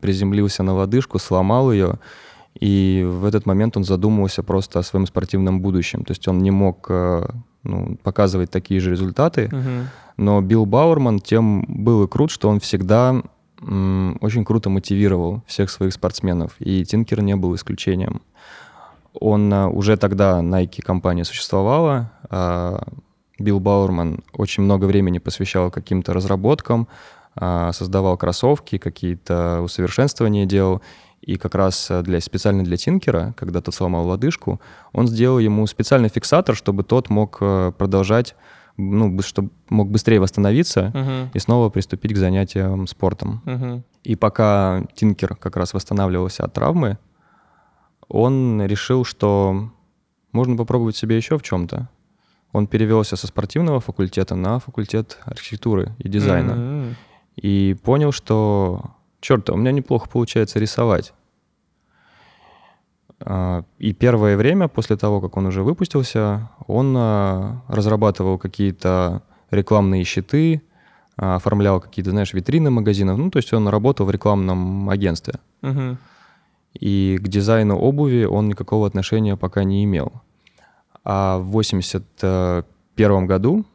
приземлился на лодыжку, сломал ее, и в этот момент он задумывался просто о своем спортивном будущем. То есть он не мог э, ну, показывать такие же результаты, Мгм. но Билл Бауэрман тем был и крут, что он всегда очень круто мотивировал всех своих спортсменов, и Тинкер не был исключением. Он а, уже тогда Nike компания существовала. а, Билл Бауэрман очень много времени посвящал каким-то разработкам, а, создавал кроссовки, какие-то усовершенствования делал. И как раз а, для, специально для Тинкера, когда тот сломал лодыжку, он сделал ему специальный фиксатор, чтобы тот мог а, продолжать ну, чтобы мог быстрее восстановиться Мгм. и снова приступить к занятиям спортом. Мгм. И пока Тинкер как раз восстанавливался от травмы, он решил, что можно попробовать себя еще в чем-то. Он перевелся со спортивного факультета на факультет архитектуры и дизайна. М. И понял, что, черт, у меня неплохо получается рисовать. А, И первое время, после того, как он уже выпустился, он а, разрабатывал какие-то рекламные щиты, а, оформлял какие-то, знаешь, витрины магазинов. Ну, то есть он работал в рекламном агентстве. Мгм. И к дизайну обуви он никакого отношения пока не имел. А в 81 году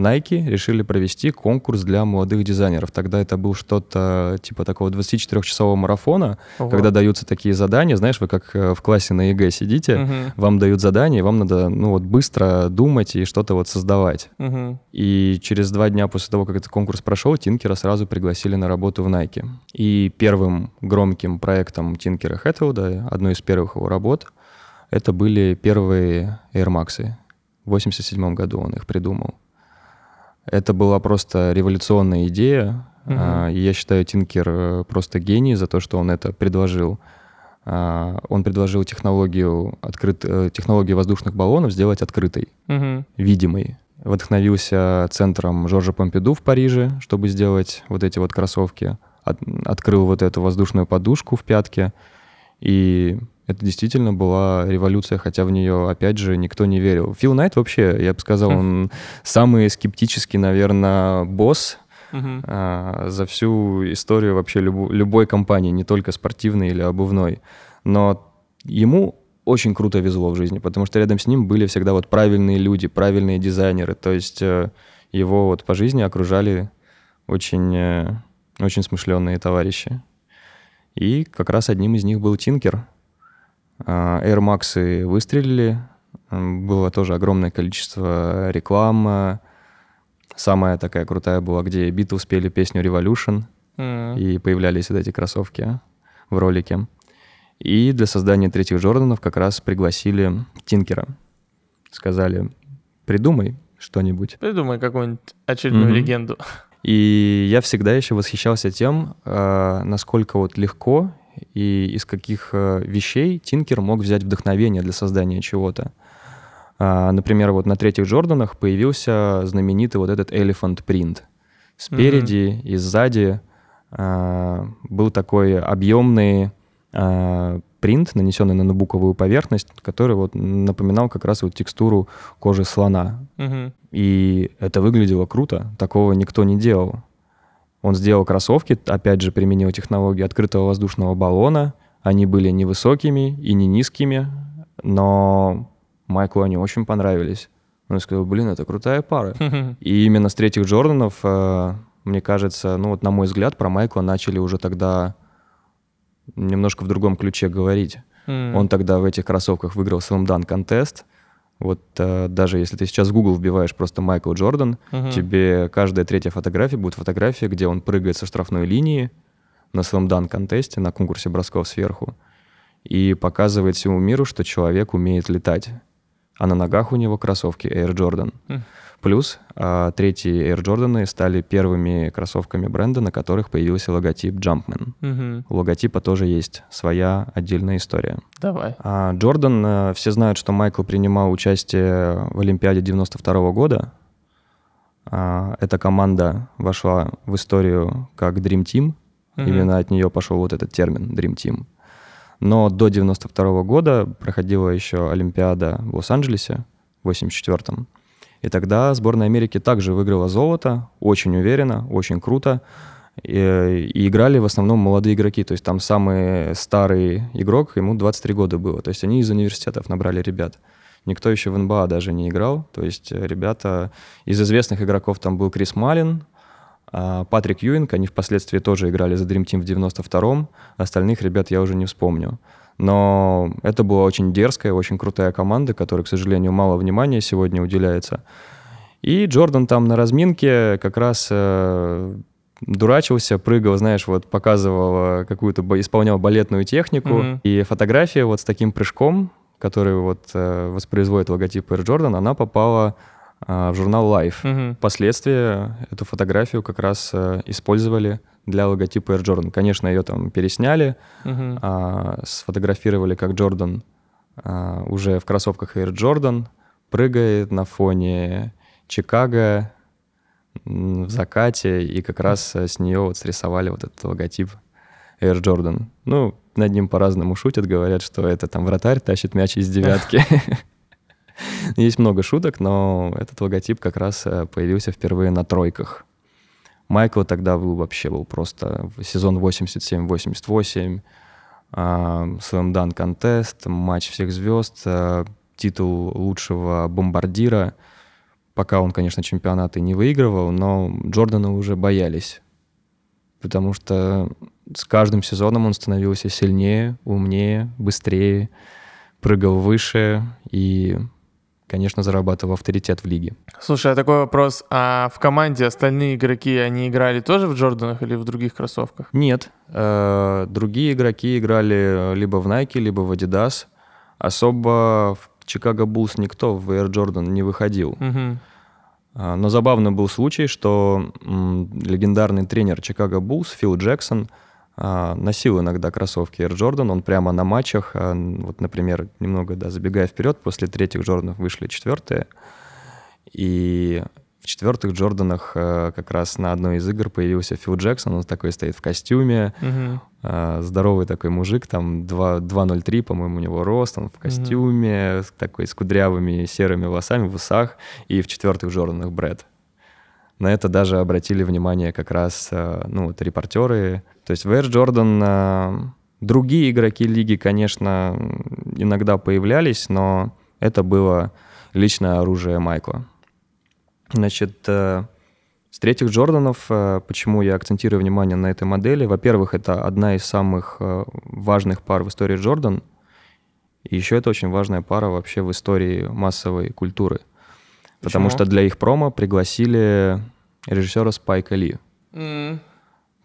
Nike решили провести конкурс для молодых дизайнеров. Тогда это был что-то типа такого 24-часового марафона, Ого. когда даются такие задания, знаешь, вы как э, в классе на ЕГЭ сидите, Мгм. вам дают задание, вам надо, ну вот, быстро думать и что-то вот создавать. Мгм. И через два дня после того, как этот конкурс прошел, Тинкера сразу пригласили на работу в Nike. И первым громким проектом Тинкера Хэтфилда, одной из первых его работ, это были первые Air Max. В 87 году он их придумал. Это была просто революционная идея. И я считаю, Тинкер э, просто гений за то, что он это предложил. А, Он предложил технологию, открыт, э, технологию воздушных баллонов сделать открытой Мгм. видимый. Вдохновился центром Жоржа Помпиду в Париже, чтобы сделать вот эти вот кроссовки. От- открыл вот эту воздушную подушку в пятке. И это действительно была революция, хотя в нее, опять же, никто не верил. Фил Найт вообще, я бы сказал, он самый скептический, наверное, босс а, за всю историю вообще любо- любой компании, не только спортивной или обувной. Но ему очень круто везло в жизни, потому что рядом с ним были всегда вот правильные люди, правильные дизайнеры. То есть э, его вот по жизни окружали очень, э, очень смышленные товарищи. И как раз одним из них был Тинкер. А, Air Max выстрелили, было тоже огромное количество рекламы. Самая такая крутая была, где Битлз спели песню Revolution, М. и появлялись вот эти кроссовки в ролике. И для создания третьих Джорданов как раз пригласили Тинкера. Сказали, придумай что-нибудь. Придумай какую-нибудь очередную Мгм. легенду. И я всегда еще восхищался тем, э, насколько вот легко и из каких э, вещей Тинкер мог взять вдохновение для создания чего-то. А, Например, вот на третьих Джорданах появился знаменитый вот этот elephant print. Спереди и сзади а, был такой объемный а, принт, нанесенный на набуковую поверхность, который вот напоминал как раз вот текстуру кожи слона. Мгм. И это выглядело круто, такого никто не делал. Он сделал кроссовки, опять же применил технологию открытого воздушного баллона. Они были невысокими и не низкими, но Майклу они очень понравились. Он сказал, блин, это крутая пара. И именно с третьих Джорданов, э, мне кажется, ну вот на мой взгляд, про Майкла начали уже тогда немножко в другом ключе говорить. М. Он тогда в этих кроссовках выиграл Dunk Contest. Вот э, даже если ты сейчас в Google вбиваешь просто Майкл Джордан, Мгм. тебе каждая третья фотография будет фотография, где он прыгает со штрафной линии на Slam Dunk контесте, на конкурсе бросков сверху, и показывает всему миру, что человек умеет летать. А на ногах у него кроссовки Air Jordan. М. Плюс а, третьи Air Jordan стали первыми кроссовками бренда, на которых появился логотип Jumpman. Мгм. У логотипа тоже есть своя отдельная история. Давай. А Джордан, э, все знают, что Майкл принимал участие в Олимпиаде 92 года. А, Эта команда вошла в историю как Dream Team. Мгм. Именно от нее пошел вот этот термин Dream Team. Но до 92 года проходила еще Олимпиада в Лос-Анджелесе в 84 И тогда сборная Америки также выиграла золото, очень уверенно, очень круто. И, и играли в основном молодые игроки. То есть там самый старый игрок, ему 23 года было. То есть они из университетов набрали ребят. Никто еще в НБА даже не играл. То есть э, ребята... Из известных игроков там был Крис Малин, а, Патрик Юинг, они впоследствии тоже играли за Dream Team в 92-м. Остальных ребят я уже не вспомню. Но это была очень дерзкая, очень крутая команда, которой, к сожалению, мало внимания сегодня уделяется. И Джордан там на разминке как раз э, дурачился, прыгал, знаешь, вот показывал э, какую-то, исполнял балетную технику. Мгм. И фотография вот с таким прыжком, который вот э, воспроизводит логотип Air Jordan, она попала а, в журнал Life. Мгм. Впоследствии эту фотографию как раз э, использовали для логотипа Air Jordan. Конечно, ее там пересняли, Мгм. а, сфотографировали, как Джордан а, уже в кроссовках Air Jordan прыгает на фоне Чикаго в закате, и как раз э, с нее вот срисовали вот этот логотип Air Jordan. Ну, над ним по-разному шутят, говорят, что это там вратарь тащит мяч из девятки. Есть много шуток, но этот логотип как раз э, появился впервые на тройках. Майкл тогда был вообще был просто сезон 87-88, а, Slam Dunk Contest, матч всех звезд, а, титул лучшего бомбардира. Пока он, конечно, чемпионаты не выигрывал, но Джордана уже боялись. Потому что с каждым сезоном он становился сильнее, умнее, быстрее, прыгал выше и, конечно, зарабатывал авторитет в лиге. Слушай, а такой вопрос. А в команде остальные игроки, они играли тоже в Джорданах или в других кроссовках? Нет, э, другие игроки играли либо в Nike, либо в Adidas. Особо в Chicago Bulls никто в Air Jordan не выходил. А, Но забавный был случай, что легендарный тренер Chicago Bulls Фил Джексон носил иногда кроссовки Air Jordan, он прямо на матчах, а, вот, например, немного да, забегая вперед, после третьих Джорданов вышли четвертые, и в четвертых Джорданах а, как раз на одной из игр появился Фил Джексон, он такой стоит в костюме, а, здоровый такой мужик, там 2 2.03, по-моему, у него рост, он в костюме, с такой с кудрявыми серыми волосами в усах, и в четвертых Джорданах Брэд. На это даже обратили внимание как раз а, ну, вот, репортеры. То есть в Air Jordan другие игроки лиги, конечно, иногда появлялись, но это было личное оружие Майкла. Значит, э, с третьих Джорданов, э, почему я акцентирую внимание на этой модели? Во-первых, это одна из самых э, важных пар в истории Джордан. И еще это очень важная пара вообще в истории массовой культуры. Потому Почему? что для их промо пригласили режиссера Спайка Ли. М.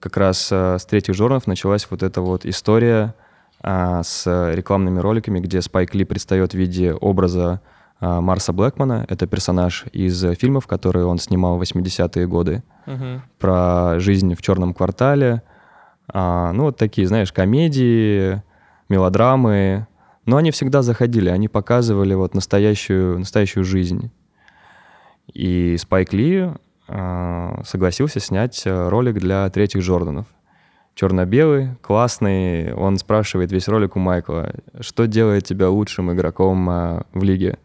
Как раз э, с третьих Джорданов началась вот эта вот история а, с рекламными роликами, где Спайк Ли предстает в виде образа а, Марса Блэкмана. Это персонаж из фильмов, которые он снимал в 80-е годы Мгм. про жизнь в черном квартале. А, ну, вот такие, знаешь, комедии, мелодрамы. Но они всегда заходили, они показывали вот настоящую, настоящую жизнь. И Спайк Ли согласился снять э, ролик для третьих Джорданов. Черно-белый, классный. Он спрашивает весь ролик у Майкла, что делает тебя лучшим игроком а, в лиге?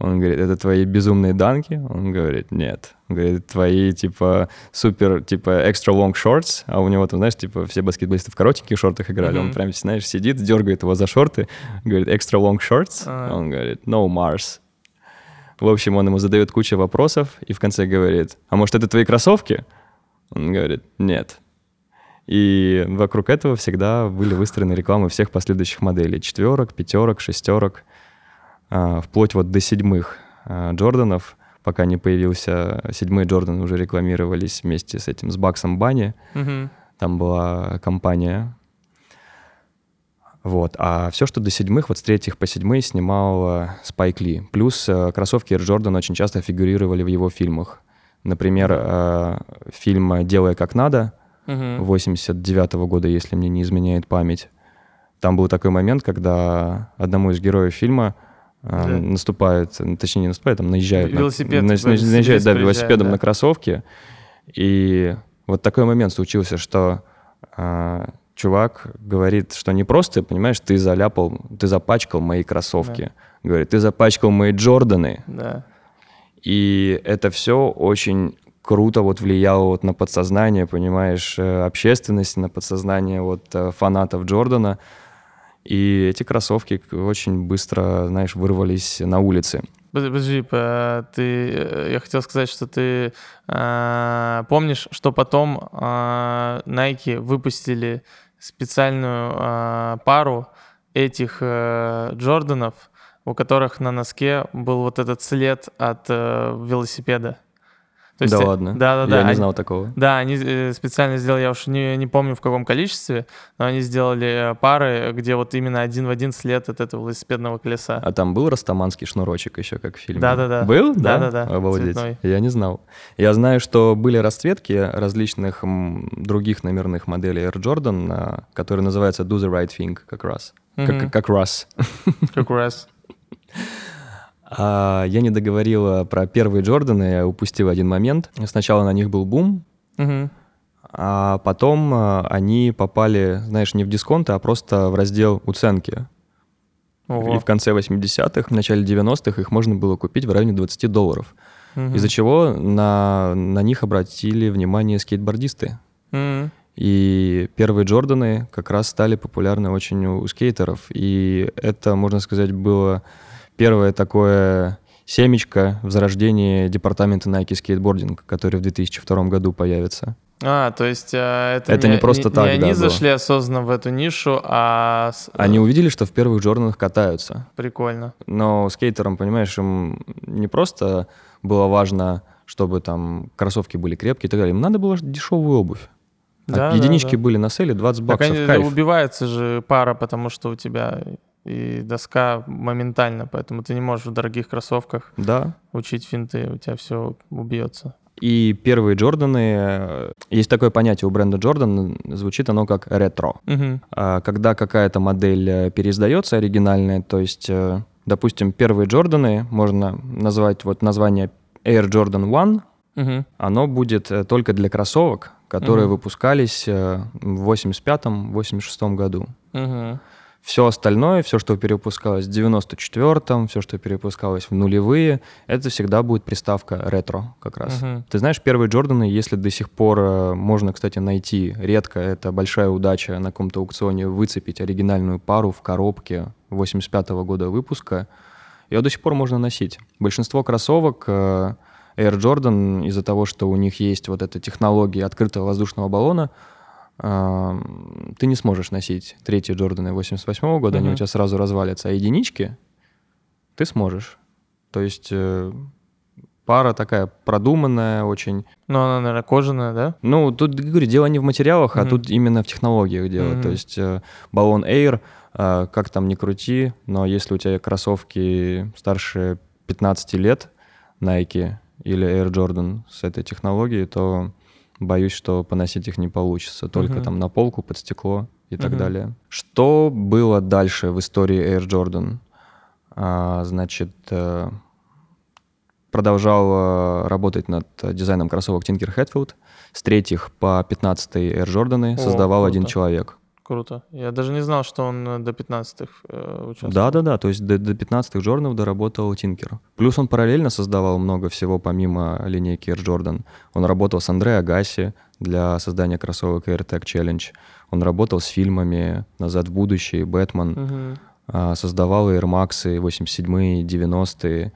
Он говорит, это твои безумные данки? Он говорит, нет. Он говорит, твои, типа, супер, типа, extra long shorts, а у него там, знаешь, типа, все баскетболисты в коротеньких шортах играли, он Мгм. прям, знаешь, сидит, дергает его за шорты, говорит, extra long shorts? А. Он говорит, no Mars. В общем, он ему задает кучу вопросов и в конце говорит, а может, это твои кроссовки? Он говорит, нет. И вокруг этого всегда были выстроены рекламы всех последующих моделей. Четверок, пятерок, шестерок, а, вплоть вот до седьмых а, Джорданов, пока не появился седьмой Джордан, уже рекламировались вместе с этим, с Баксом Банни. Мгм. Там была компания. Вот. А все, что до седьмых, вот с третьих по седьмые снимал э, Спайк Ли. Плюс э, кроссовки Air Jordan очень часто фигурировали в его фильмах. Например, э, фильм «Делай как надо» Мгм. 89 года, если мне не изменяет память. Там был такой момент, когда одному из героев фильма э, Да. наступает, ну, точнее не наступает, там наезжает, на- Велосипед, на- на- наезжает, да, велосипедом да. на кроссовки. И вот такой момент случился, что а, чувак говорит, что не просто, понимаешь, ты заляпал, ты запачкал мои кроссовки. Говорит, ты запачкал мои Джорданы. Да. И это все очень круто вот влияло вот на подсознание, понимаешь, э, общественности, на подсознание вот э, фанатов Джордана. И эти кроссовки очень быстро, знаешь, вырвались на улице. Под- Подожди, по- ты, э, я хотел сказать, что ты э, помнишь, что потом э, Nike выпустили специальную э, пару этих э, Джорданов, у которых на носке был вот этот след от э, велосипеда. То есть, да э, ладно? Да, да, да. Я не они- знал такого. Да, они э, специально сделали, я уж не, не помню в каком количестве, но они сделали э, пары, где вот именно один в один след от этого велосипедного колеса. А там был растаманский шнурочек еще, как в фильме? Да-да-да. Был? Да? Да-да-да, Обалдеть. цветной. Я не знал. Я знаю, что были расцветки различных других номерных моделей Air Jordan, а, которые называются Do the Right Thing как раз. Как, Мгм. как раз. Как раз. А я не договорил про первые Джорданы, я упустил один момент. Сначала на них был бум, Мгм. а потом а, они попали, знаешь, не в дисконты, а просто в раздел уценки. Ого. И в конце 80-х, в начале 90-х их можно было купить в районе 20 долларов. Мгм. Из-за чего на, на них обратили внимание скейтбордисты. Мгм. И первые Джорданы как раз стали популярны очень у скейтеров. И это, можно сказать, было первое такое семечко в зарождении департамента Nike Skateboarding, который в 2002 году появится. А, то есть э, это, Это не просто так, Не да, они было. зашли осознанно в эту нишу, а с- Они э, увидели, что в первых Джорданах катаются. прикольно. Но скейтерам, понимаешь, им не просто было важно, чтобы там кроссовки были крепкие и так далее. Им надо было дешевую обувь. А Да, да, единички да. были на селе 20 Так баксов. они, кайф. убивается же пара, потому что у тебя и доска моментально, поэтому ты не можешь в дорогих кроссовках Да. учить финты, у тебя все убьется. И первые Джорданы, э, есть такое понятие у бренда Джордан, звучит оно как ретро. А Когда какая-то модель э, переиздается оригинальная, то есть, э, допустим, первые Джорданы, можно назвать вот название Air Jordan One, Мгм. оно будет только для кроссовок, которые Мгм. выпускались в 85-86 году. Мгм. Все остальное, все, что перепускалось в 94-м, все, что перепускалось в нулевые, это всегда будет приставка ретро как раз. Мгм. Ты знаешь, первые Джорданы, если до сих пор э, можно, кстати, найти, редко, это большая удача на каком-то аукционе выцепить оригинальную пару в коробке 85-го года выпуска, ее до сих пор можно носить. Большинство кроссовок э, Air Jordan из-за того, что у них есть вот эта технология открытого воздушного баллона, ты не сможешь носить третьи Джорданы 88 года, они у тебя сразу развалятся, а единички ты сможешь. То есть э, пара такая продуманная очень. Ну, она, наверное, кожаная, да? Ну, тут, говорю, дело не в материалах, а Мгм. тут именно в технологиях дело. Мгм. То есть э, баллон Air, э, как там ни крути, но если у тебя кроссовки старше 15 лет, Nike или Air Jordan с этой технологией, то боюсь, что поносить их не получится. Только Мгм. там на полку, под стекло и так Мгм. далее. Что было дальше в истории Air Jordan? А, значит, э, продолжал э, работать над дизайном кроссовок Tinker Hatfield. С третьих по 15 Air Jordan создавал один круто. человек. Круто. Я даже не знал, что он э, до 15-х э, участвовал. Да-да-да, то есть до, до 15-х Джорданов доработал Тинкер. Плюс он параллельно создавал много всего помимо линейки Air Jordan. Он работал с Андре Агаси для создания кроссовок AirTag Challenge. Он работал с фильмами «Назад в будущее», «Бэтмен». А, создавал Air Max 87-е, 90-е.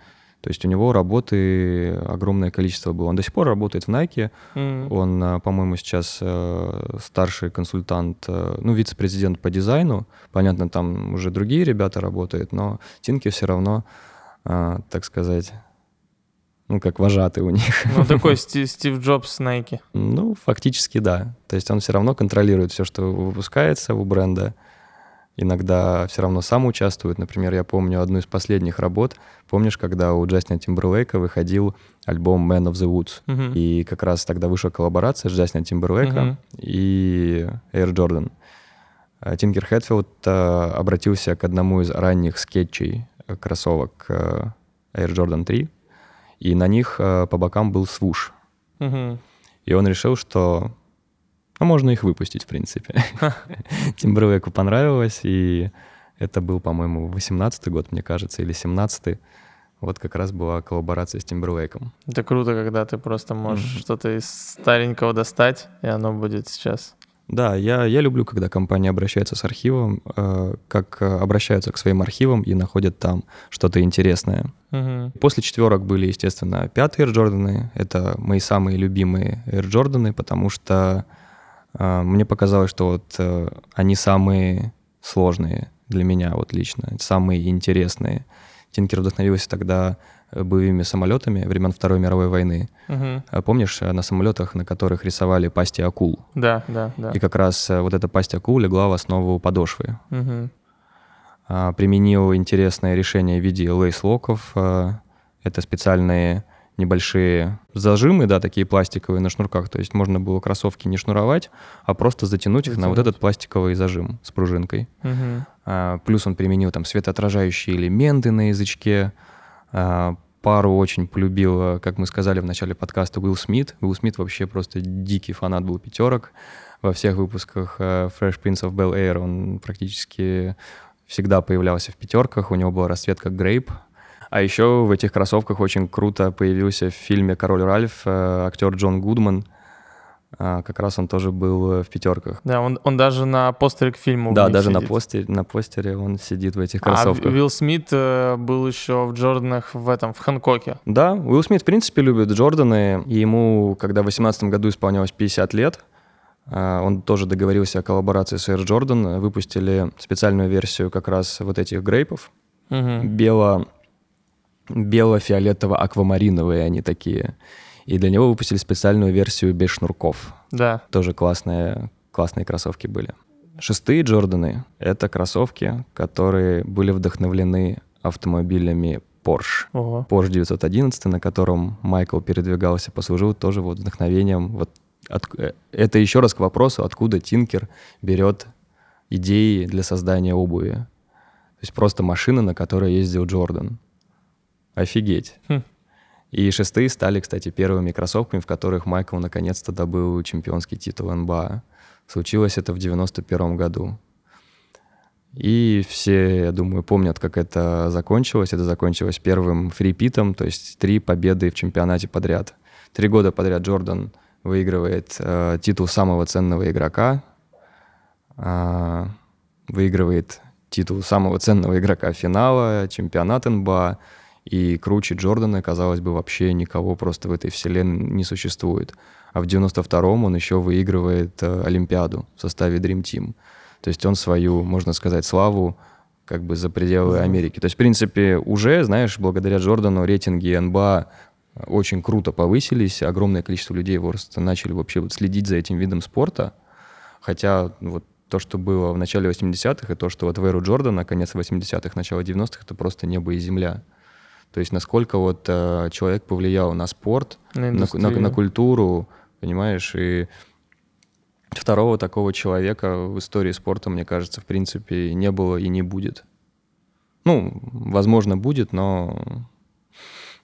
То есть у него работы огромное количество было. Он до сих пор работает в Nike. Мгм. Он, а, по-моему, сейчас э, старший консультант, э, ну, вице-президент по дизайну. Понятно, там уже другие ребята работают, но Тинки все равно, так сказать, ну, как вожатый у них. Ну, такой Сти- Стив Джобс Nike. Ну, фактически да. То есть он все равно контролирует все, что выпускается у бренда. Иногда все равно сам участвует. Например, я помню одну из последних работ. Помнишь, когда у Джастина Тимберлейка выходил альбом Man of the Woods? Мгм. И как раз тогда вышла коллаборация с Джастином Тимберлейком Мгм. и Air Jordan. А Тинкер Хэтфилд а, обратился к одному из ранних скетчей э, кроссовок э, Air Jordan 3, и на них э, по бокам был свуш. Мгм. И он решил, что ну, можно их выпустить, в принципе. Тимберлейку понравилось, и это был, по-моему, 18-й год, мне кажется, или 17-й. Вот как раз была коллаборация с Тимберлейком. Это круто, когда ты просто можешь Мгм. что-то из старенького достать, и оно будет сейчас. Да, я, я люблю, когда компания обращается с архивом, э, как э, обращаются к своим архивам и находят там что-то интересное. Мгм. После четверок были, естественно, пятые Air Jordans. Это мои самые любимые Air Jordans, потому что мне показалось, что вот э, они самые сложные для меня вот лично, самые интересные. Тинкер вдохновился тогда боевыми самолетами времен Второй мировой войны. А Помнишь, э, на самолетах, на которых рисовали пасти акул? Да, да, да. И как раз э, вот эта пасть акул легла в основу подошвы. А, Применил интересное решение в виде лейс-локов. А, Это специальные небольшие зажимы, да, такие пластиковые на шнурках. То есть можно было кроссовки не шнуровать, а просто затянуть их на вот Затянуть. этот пластиковый зажим с пружинкой. Мгм. А, Плюс он применил там светоотражающие элементы на язычке. А, Пару очень полюбил, как мы сказали в начале подкаста, Уилл Смит. Уилл Смит вообще просто дикий фанат был пятерок. Во всех выпусках а, Fresh Prince of Bel-Air он практически всегда появлялся в пятерках. У него была расцветка грейп. А еще в этих кроссовках очень круто появился в фильме «Король Ральф» э, актер Джон Гудман. А, Как раз он тоже был э, в пятерках. Да, он, он даже на постере к фильму Да, даже на сидит. постере, на постере он сидит в этих А кроссовках. Уилл Смит э, был еще в Джорданах в этом, в Хэнкоке. Да, Уилл Смит, в принципе, любит Джорданы, и ему, когда в 18 году исполнялось 50 лет, а, он тоже договорился о коллаборации с Air Jordan, выпустили специальную версию как раз вот этих грейпов, Мгм. бело, бело-фиолетово-аквамариновые они такие, и для него выпустили специальную версию без шнурков. Да. Тоже классные, классные кроссовки были. Шестые Джорданы — это кроссовки, которые были вдохновлены автомобилями Porsche. Ого. Porsche 911, на котором Майкл передвигался, послужил тоже вот вдохновением. Вот от- э, это еще раз к вопросу, откуда Тинкер берет идеи для создания обуви. То есть просто машина, на которой ездил Джордан. Офигеть. Хм. И шестые стали, кстати, первыми кроссовками, в которых Майкл наконец-то добыл чемпионский титул НБА. Случилось это в 91 году. И все, я думаю, помнят, как это закончилось. Это закончилось первым фрипитом, то есть три победы в чемпионате подряд. Три года подряд Джордан выигрывает э, титул самого ценного игрока, а, выигрывает титул самого ценного игрока финала, чемпионат НБА, и круче Джордана, казалось бы, вообще никого просто в этой вселенной не существует. А в 92-м он еще выигрывает э, Олимпиаду в составе Dream Team. То есть он свою, можно сказать, славу как бы за пределы Америки. То есть, в принципе, уже, знаешь, благодаря Джордану рейтинги НБА очень круто повысились, огромное количество людей просто начали вообще вот следить за этим видом спорта, хотя ну, вот то, что было в начале 80-х, и то, что вот в эру Джордана, конец 80-х, начало 90-х, это просто небо и земля. То есть насколько вот э, человек повлиял на спорт, На на, на- на культуру, понимаешь, и второго такого человека в истории спорта, мне кажется, в принципе, не было и не будет. Ну, возможно, будет, но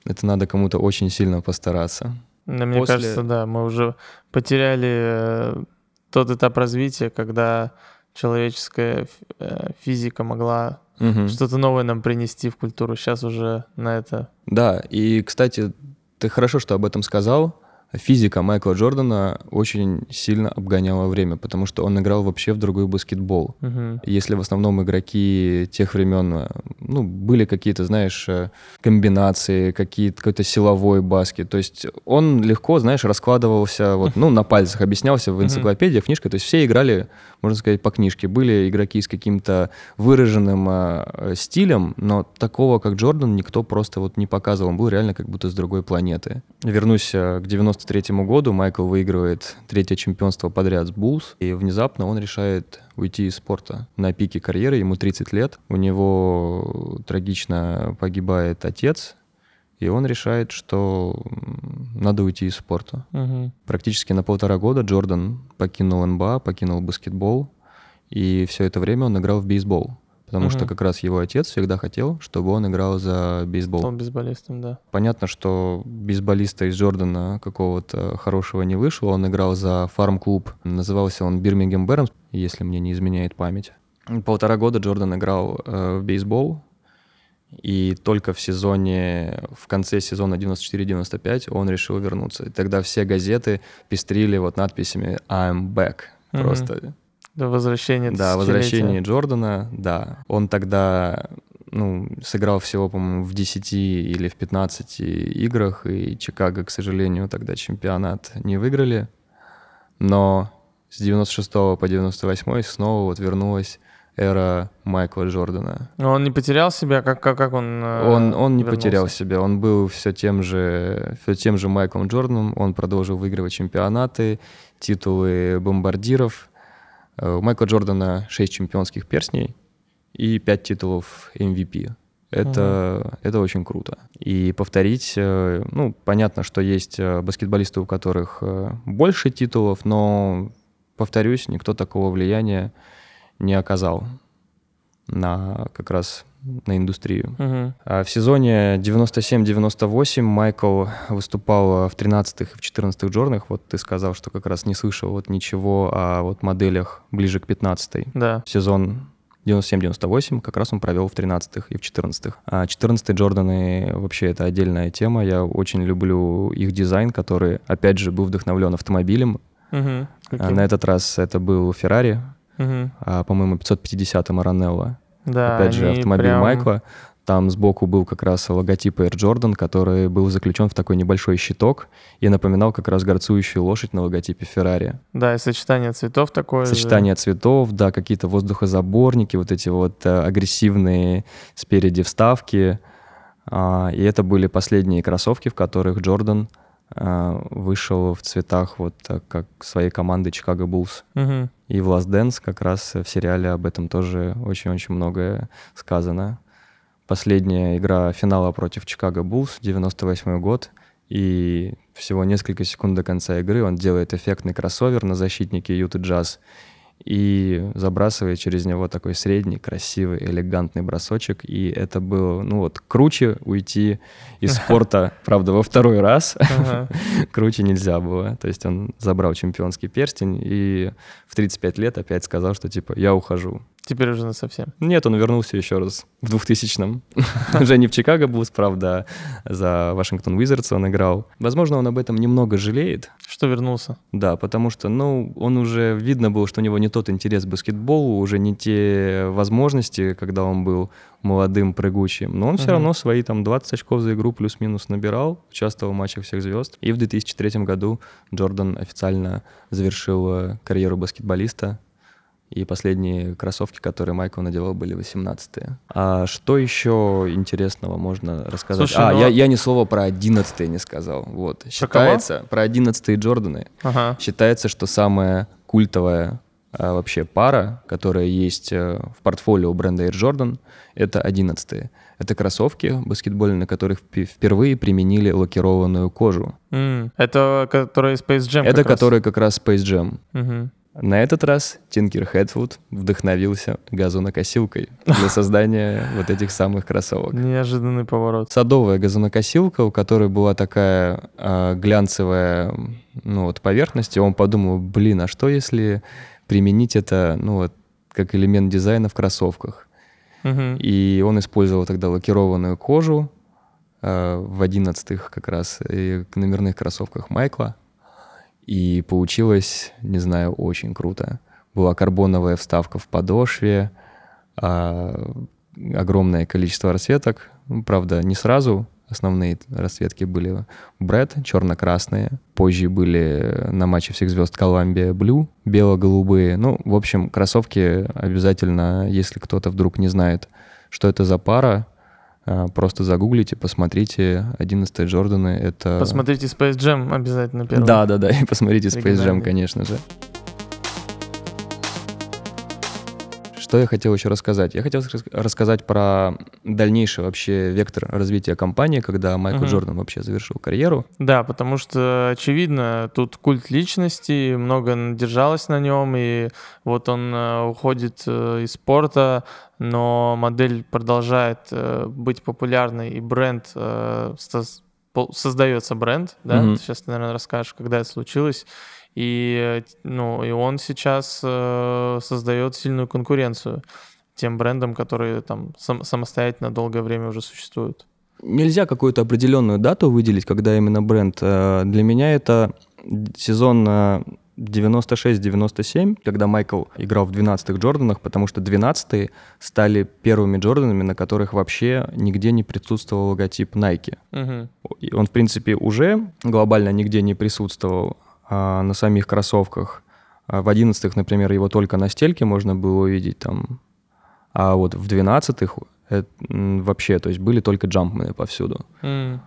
это надо кому-то очень сильно постараться. Да, мне После- кажется, да, мы уже потеряли э, тот этап развития, когда человеческая э, физика могла Мгм. что-то новое нам принести в культуру. Сейчас уже на это... Да, и, кстати, ты хорошо, что об этом сказал физика Майкла Джордана очень сильно обгоняла время, потому что он играл вообще в другой баскетбол. Угу. Если в основном игроки тех времен, ну, были какие-то, знаешь, э, комбинации, какие-то, какой-то силовой баскет, то есть он легко, знаешь, раскладывался вот, ну, на пальцах, объяснялся в энциклопедиях, книжках, то есть все играли, можно сказать, по книжке. Были игроки с каким-то выраженным э, э, стилем, но такого, как Джордан, никто просто вот не показывал. Он был реально как будто с другой планеты. Вернусь э, к 90 1993 году Майкл выигрывает третье чемпионство подряд с булс, и внезапно он решает уйти из спорта. На пике карьеры ему 30 лет, у него трагично погибает отец, и он решает, что надо уйти из спорта. Угу. Практически на полтора года Джордан покинул НБА, покинул баскетбол, и все это время он играл в бейсбол. Потому что Мгм. как раз его отец всегда хотел, чтобы он играл за бейсбол. Стал бейсболистом, да. Понятно, что бейсболиста из Джордана какого-то хорошего не вышло. Он играл за фарм-клуб. Назывался он Бирмингем Бэрнс, если мне не изменяет память. Полтора года Джордан играл э, в бейсбол. И только в сезоне, в конце сезона 94-95 он решил вернуться. И тогда все газеты пестрили вот надписями «I'm back». Просто До возвращения да, возвращение Джордана, да. Он тогда ну, сыграл всего, по-моему, в 10 или в 15 играх, и Чикаго, к сожалению, тогда чемпионат не выиграли. Но с 96 по 98 снова вот вернулась эра Майкла Джордана. Но он не потерял себя, как, как, как он э, Он, он не вернулся? потерял себя, он был все тем же, все тем же Майклом Джорданом, он продолжил выигрывать чемпионаты, титулы бомбардиров. Э, У Майкла Джордана 6 чемпионских перстней и 5 титулов MVP. Это, это очень круто. И повторить, э, ну, понятно, что есть э, баскетболисты, у которых больше титулов, но, повторюсь, никто такого влияния не оказал на как раз на индустрию. Мгм. А В сезоне 97-98 Майкл выступал в 13-х и в 14-х Джорданах. Вот ты сказал, что как раз не слышал вот ничего о вот моделях ближе к 15-й. Да. Сезон 97-98 как раз он провел в 13-х и в 14-х. А 14-е Джорданы вообще это отдельная тема. Я очень люблю их дизайн, который, опять же, был вдохновлен автомобилем. А Каким? На этот раз это был Феррари, Мгм. а, по-моему, 550 Маранелло. Да, Опять же, автомобиль прям- Майкла. Там сбоку был как раз логотип Air Jordan, который был заключен в такой небольшой щиток и напоминал как раз горцующую лошадь на логотипе Феррари. Да, и сочетание цветов такое же. Сочетание цветов, да, какие-то воздухозаборники, вот эти вот э, агрессивные спереди вставки. А, И это были последние кроссовки, в которых Джордан а, вышел в цветах вот э, как своей команды Chicago Bulls. Мгм. И в Last Dance как раз в сериале об этом тоже очень-очень многое сказано. Последняя игра финала против Чикаго Буллс, 98 год, и всего несколько секунд до конца игры он делает эффектный кроссовер на защитнике Юта Джаз и забрасывает через него такой средний, красивый, элегантный бросочек. И это было, ну вот, круче уйти из спорта, правда, во второй раз. Круче нельзя было. То есть он забрал чемпионский перстень и в 35 лет опять сказал, что типа я ухожу. Теперь уже на совсем. Нет, он вернулся еще раз в 2000-м. Уже не в Чикаго Буллс, правда, за Вашингтон Уизардс он играл. Возможно, он об этом немного жалеет, Что вернулся? да, потому что, ну, он уже видно было, что у него не тот интерес к баскетболу, уже не те возможности, когда он был молодым, прыгучим. Но он все равно свои там 20 очков за игру плюс-минус набирал, участвовал в матчах всех звезд. И в 2003 году Джордан официально завершил э, карьеру баскетболиста. И последние кроссовки, которые Майкл надевал, были 18-е. А что еще интересного можно рассказать? Слушай, а, ну- я, я ни слова про 11-е не сказал. Вот. Считается, про 11-е Джорданы. Ага. Считается, что самая культовая а, вообще пара, которая есть э, в портфолио бренда Air Jordan, это 11 Это кроссовки баскетбольные, на которых впервые применили лакированную кожу. М, Это который Space Jam это как раз. который как раз Space Jam. Мгм. На этот раз Тинкер Хэтфуд вдохновился газонокосилкой для создания вот этих самых кроссовок. Неожиданный поворот. Садовая газонокосилка, у которой была такая а, глянцевая ну, вот, поверхность, и он подумал, блин, а что если применить это ну, вот, как элемент дизайна в кроссовках? Мгм. И он использовал тогда лакированную кожу а, в одиннадцатых как раз и номерных кроссовках Майкла. И получилось, не знаю, очень круто. Была карбоновая вставка в подошве, а, огромное количество расцветок. Ну, Правда, не сразу. Основные расцветки были Брэд, черно-красные. Позже были на матче всех звезд Колумбия Блю, бело-голубые. Ну, в общем, кроссовки обязательно, если кто-то вдруг не знает, что это за пара, просто загуглите, посмотрите. 11 Джорданы — это... Посмотрите Space Jam обязательно первый. Да, да, да, и посмотрите Space Jam, конечно же. Что я хотел еще рассказать? Я хотел рас- рассказать про дальнейший вообще вектор развития компании, когда Майкл Мгм. Джордан вообще завершил карьеру. Да, потому что, очевидно, тут культ личности, много держалось на нем, и вот он э, уходит э, из спорта, но модель продолжает э, быть популярной, и бренд, создается бренд, да, Мгм. ты сейчас, наверное, расскажешь, когда это случилось, и, э, ну, и он сейчас э, создает сильную конкуренцию тем брендам, которые там сам- самостоятельно долгое время уже существуют. Нельзя какую-то определенную дату выделить, когда именно бренд. Э, Для меня это сезон э, 96-97, когда Майкл играл в 12-х Джорданах, потому что 12-е стали первыми Джорданами, на которых вообще нигде не присутствовал логотип Nike. И Он, в принципе, уже глобально нигде не присутствовал а, на самих кроссовках. А в 11-х, например, его только на стельке можно было увидеть там А вот в 12-х это, вообще, то есть были только джампмены повсюду. Mm.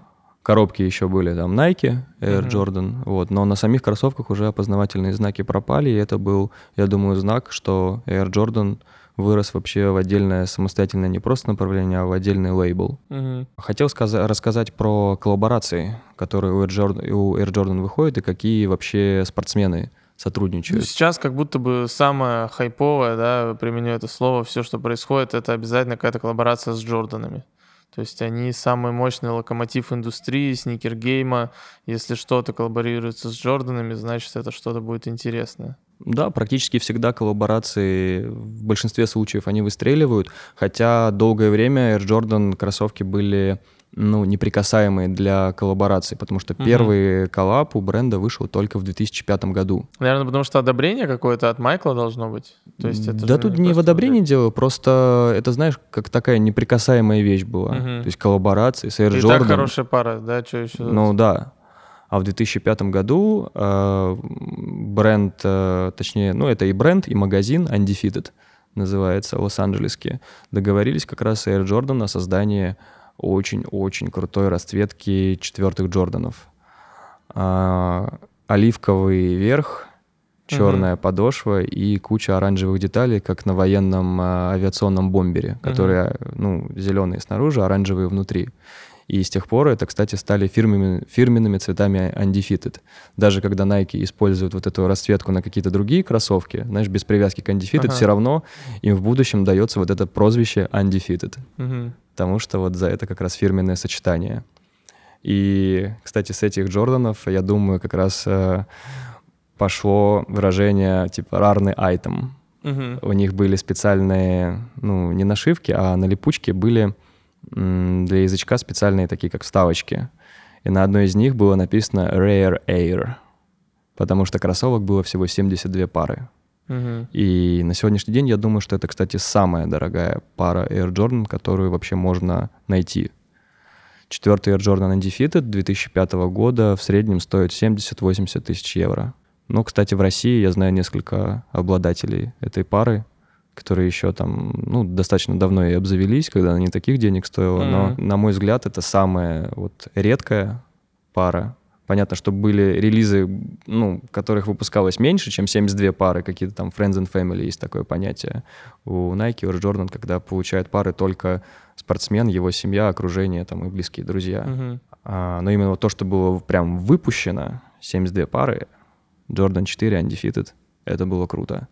Коробки еще были там Nike, Air mm-hmm. Jordan, вот, но на самих кроссовках уже опознавательные знаки пропали, и это был, я думаю, знак, что Air Jordan вырос вообще в отдельное самостоятельное не просто направление, а в отдельный лейбл. Mm-hmm. Хотел сказать, рассказать про коллаборации, которые у Air, Jordan, у Air Jordan выходят, и какие вообще спортсмены сотрудничают. Ну, сейчас как будто бы самое хайповое, да, применю это слово, все, что происходит, это обязательно какая-то коллаборация с Джорданами. То есть они самый мощный локомотив индустрии, сникергейма. Если что-то коллаборируется с Джорданами, значит, это что-то будет интересное. Да, практически всегда коллаборации в большинстве случаев они выстреливают, хотя долгое время Air Jordan кроссовки были ну, неприкасаемые для коллабораций, потому что угу. первый коллаб у бренда вышел только в 2005 году. Наверное, потому что одобрение какое-то от Майкла должно быть. То есть это да тут не в одобрении дело, просто это, знаешь, как такая неприкасаемая вещь была. Угу. То есть коллаборации с Air и Jordan. так хорошая пара, да, что еще? Ну да. А в 2005 году э, бренд, э, точнее, ну это и бренд, и магазин Undefeated называется, лос-анджелесский, договорились как раз с Air Jordan о создании очень-очень крутой расцветки четвертых Джорданов. А, оливковый верх, черная угу. подошва и куча оранжевых деталей, как на военном а, авиационном бомбере, которые, угу. ну, зеленые снаружи, оранжевые внутри. И с тех пор это, кстати, стали фирменными, фирменными цветами Undefeated. Даже когда Nike используют вот эту расцветку на какие-то другие кроссовки, знаешь, без привязки к Undefeated, ага. все равно им в будущем дается вот это прозвище Undefeated. Угу потому что вот за это как раз фирменное сочетание. И, кстати, с этих Джорданов, я думаю, как раз э, пошло выражение типа «рарный айтем». Угу. У них были специальные, ну, не нашивки, а на липучке были для язычка специальные такие, как вставочки. И на одной из них было написано Rare Air, потому что кроссовок было всего 72 пары. И на сегодняшний день я думаю, что это, кстати, самая дорогая пара Air Jordan, которую вообще можно найти. Четвертый Air Jordan Undefeated 2005 года в среднем стоит 70-80 тысяч евро. Но, кстати, в России я знаю несколько обладателей этой пары, которые еще там, ну, достаточно давно и обзавелись, когда она не таких денег стоила. Mm-hmm. Но, на мой взгляд, это самая вот редкая пара Понятно, что были релизы, ну, которых выпускалось меньше, чем 72 пары, какие-то там Friends and Family, есть такое понятие у Nike, у Jordan, когда получают пары только спортсмен, его семья, окружение там и близкие друзья. Uh-huh. А, но именно то, что было прям выпущено, 72 пары, Jordan 4 Undefeated, это было круто.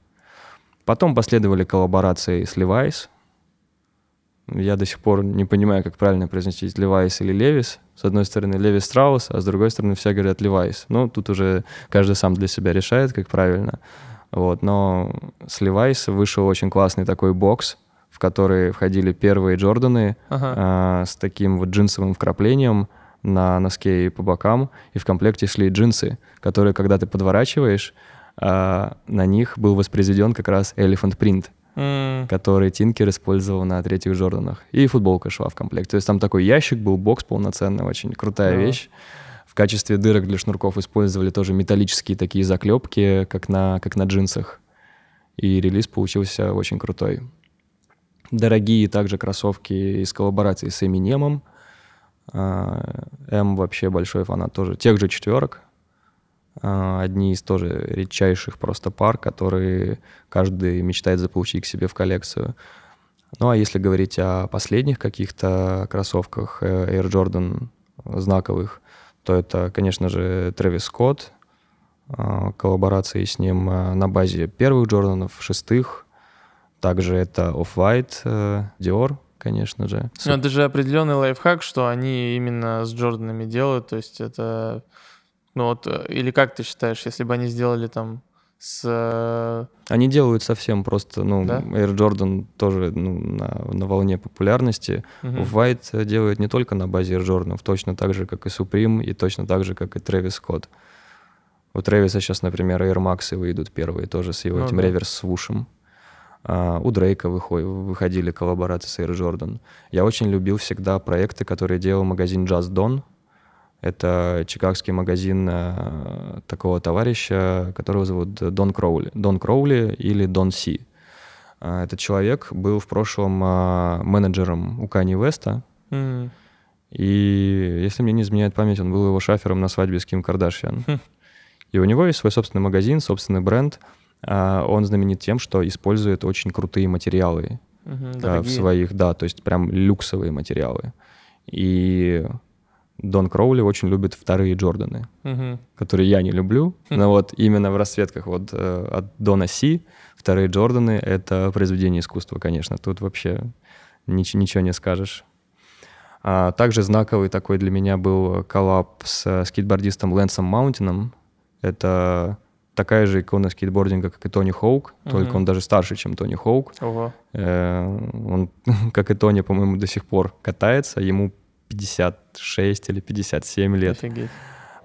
Потом последовали коллаборации с Levi's, я до сих пор не понимаю, как правильно произносить Левайс или Левис. С одной стороны Леви Страус, а с другой стороны все говорят Левайс. Ну, тут уже каждый сам для себя решает, как правильно. Вот, но с Левайс вышел очень классный такой бокс, в который входили первые Джорданы ага. а, с таким вот джинсовым вкраплением на носке и по бокам, и в комплекте шли джинсы, которые, когда ты подворачиваешь, на них был воспроизведен как раз Elephant Print — mm. который Тинкер использовал на третьих Джорданах. И футболка шла в комплект. То есть там такой ящик был, бокс полноценный, очень крутая yeah. вещь. В качестве дырок для шнурков использовали тоже металлические такие заклепки, как на, как на джинсах. И релиз получился очень крутой. Дорогие также кроссовки из коллаборации с Эминемом. А, М вообще большой фанат тоже тех же четверок. А, одни из тоже редчайших просто пар, которые каждый мечтает заполучить к себе в коллекцию. Ну а если говорить о последних каких-то кроссовках э, Air Jordan знаковых, то это, конечно же, Трэвис Скотт, а, коллаборации с ним а, на базе первых Джорданов, шестых. Также это Off-White, э, Dior, конечно же. Но это же определенный лайфхак, что они именно с Джорданами делают, то есть это ну вот, э, или как ты считаешь, если бы они сделали там с... Э, они делают совсем просто, ну, да? Air Jordan тоже ну, на, на волне популярности. Угу. White делает не только на базе Air Jordan, точно так же, как и Supreme, и точно так же, как и Travis Scott. У Трэвиса сейчас, например, Air Max выйдут первые тоже с его ну, этим да. реверс-свушем. Uh, у Дрейка выходи, выходили коллаборации с Air Jordan. Я очень любил всегда проекты, которые делал магазин Just Don. Это чикагский магазин э, такого товарища, которого зовут Дон Кроули. Дон Кроули или Дон Си. А, этот человек был в прошлом а, менеджером у Кани Веста. Мгм. И, если мне не изменяет память, он был его шафером на свадьбе с Ким Кардашьян. Хм. И у него есть свой собственный магазин, собственный бренд. Он знаменит тем, что использует очень крутые материалы Мгм. а, в Дорогие. своих, да, то есть прям люксовые материалы. И Дон Кроули очень любит вторые Джорданы, Мгм. которые я не люблю, но вот именно в расцветках вот э, от Дона Си вторые Джорданы — это произведение искусства, конечно. Тут вообще нич- ничего не скажешь. А, также знаковый такой для меня был коллаб с э, скейтбордистом Лэнсом Маунтином. Это такая же икона скейтбординга, как и Тони Хоук, только Мгм. он даже старше, чем Тони Хоук. Ого. Э, Он, как и Тони, по-моему, до сих пор катается. Ему 56 или 57 лет. Офигеть.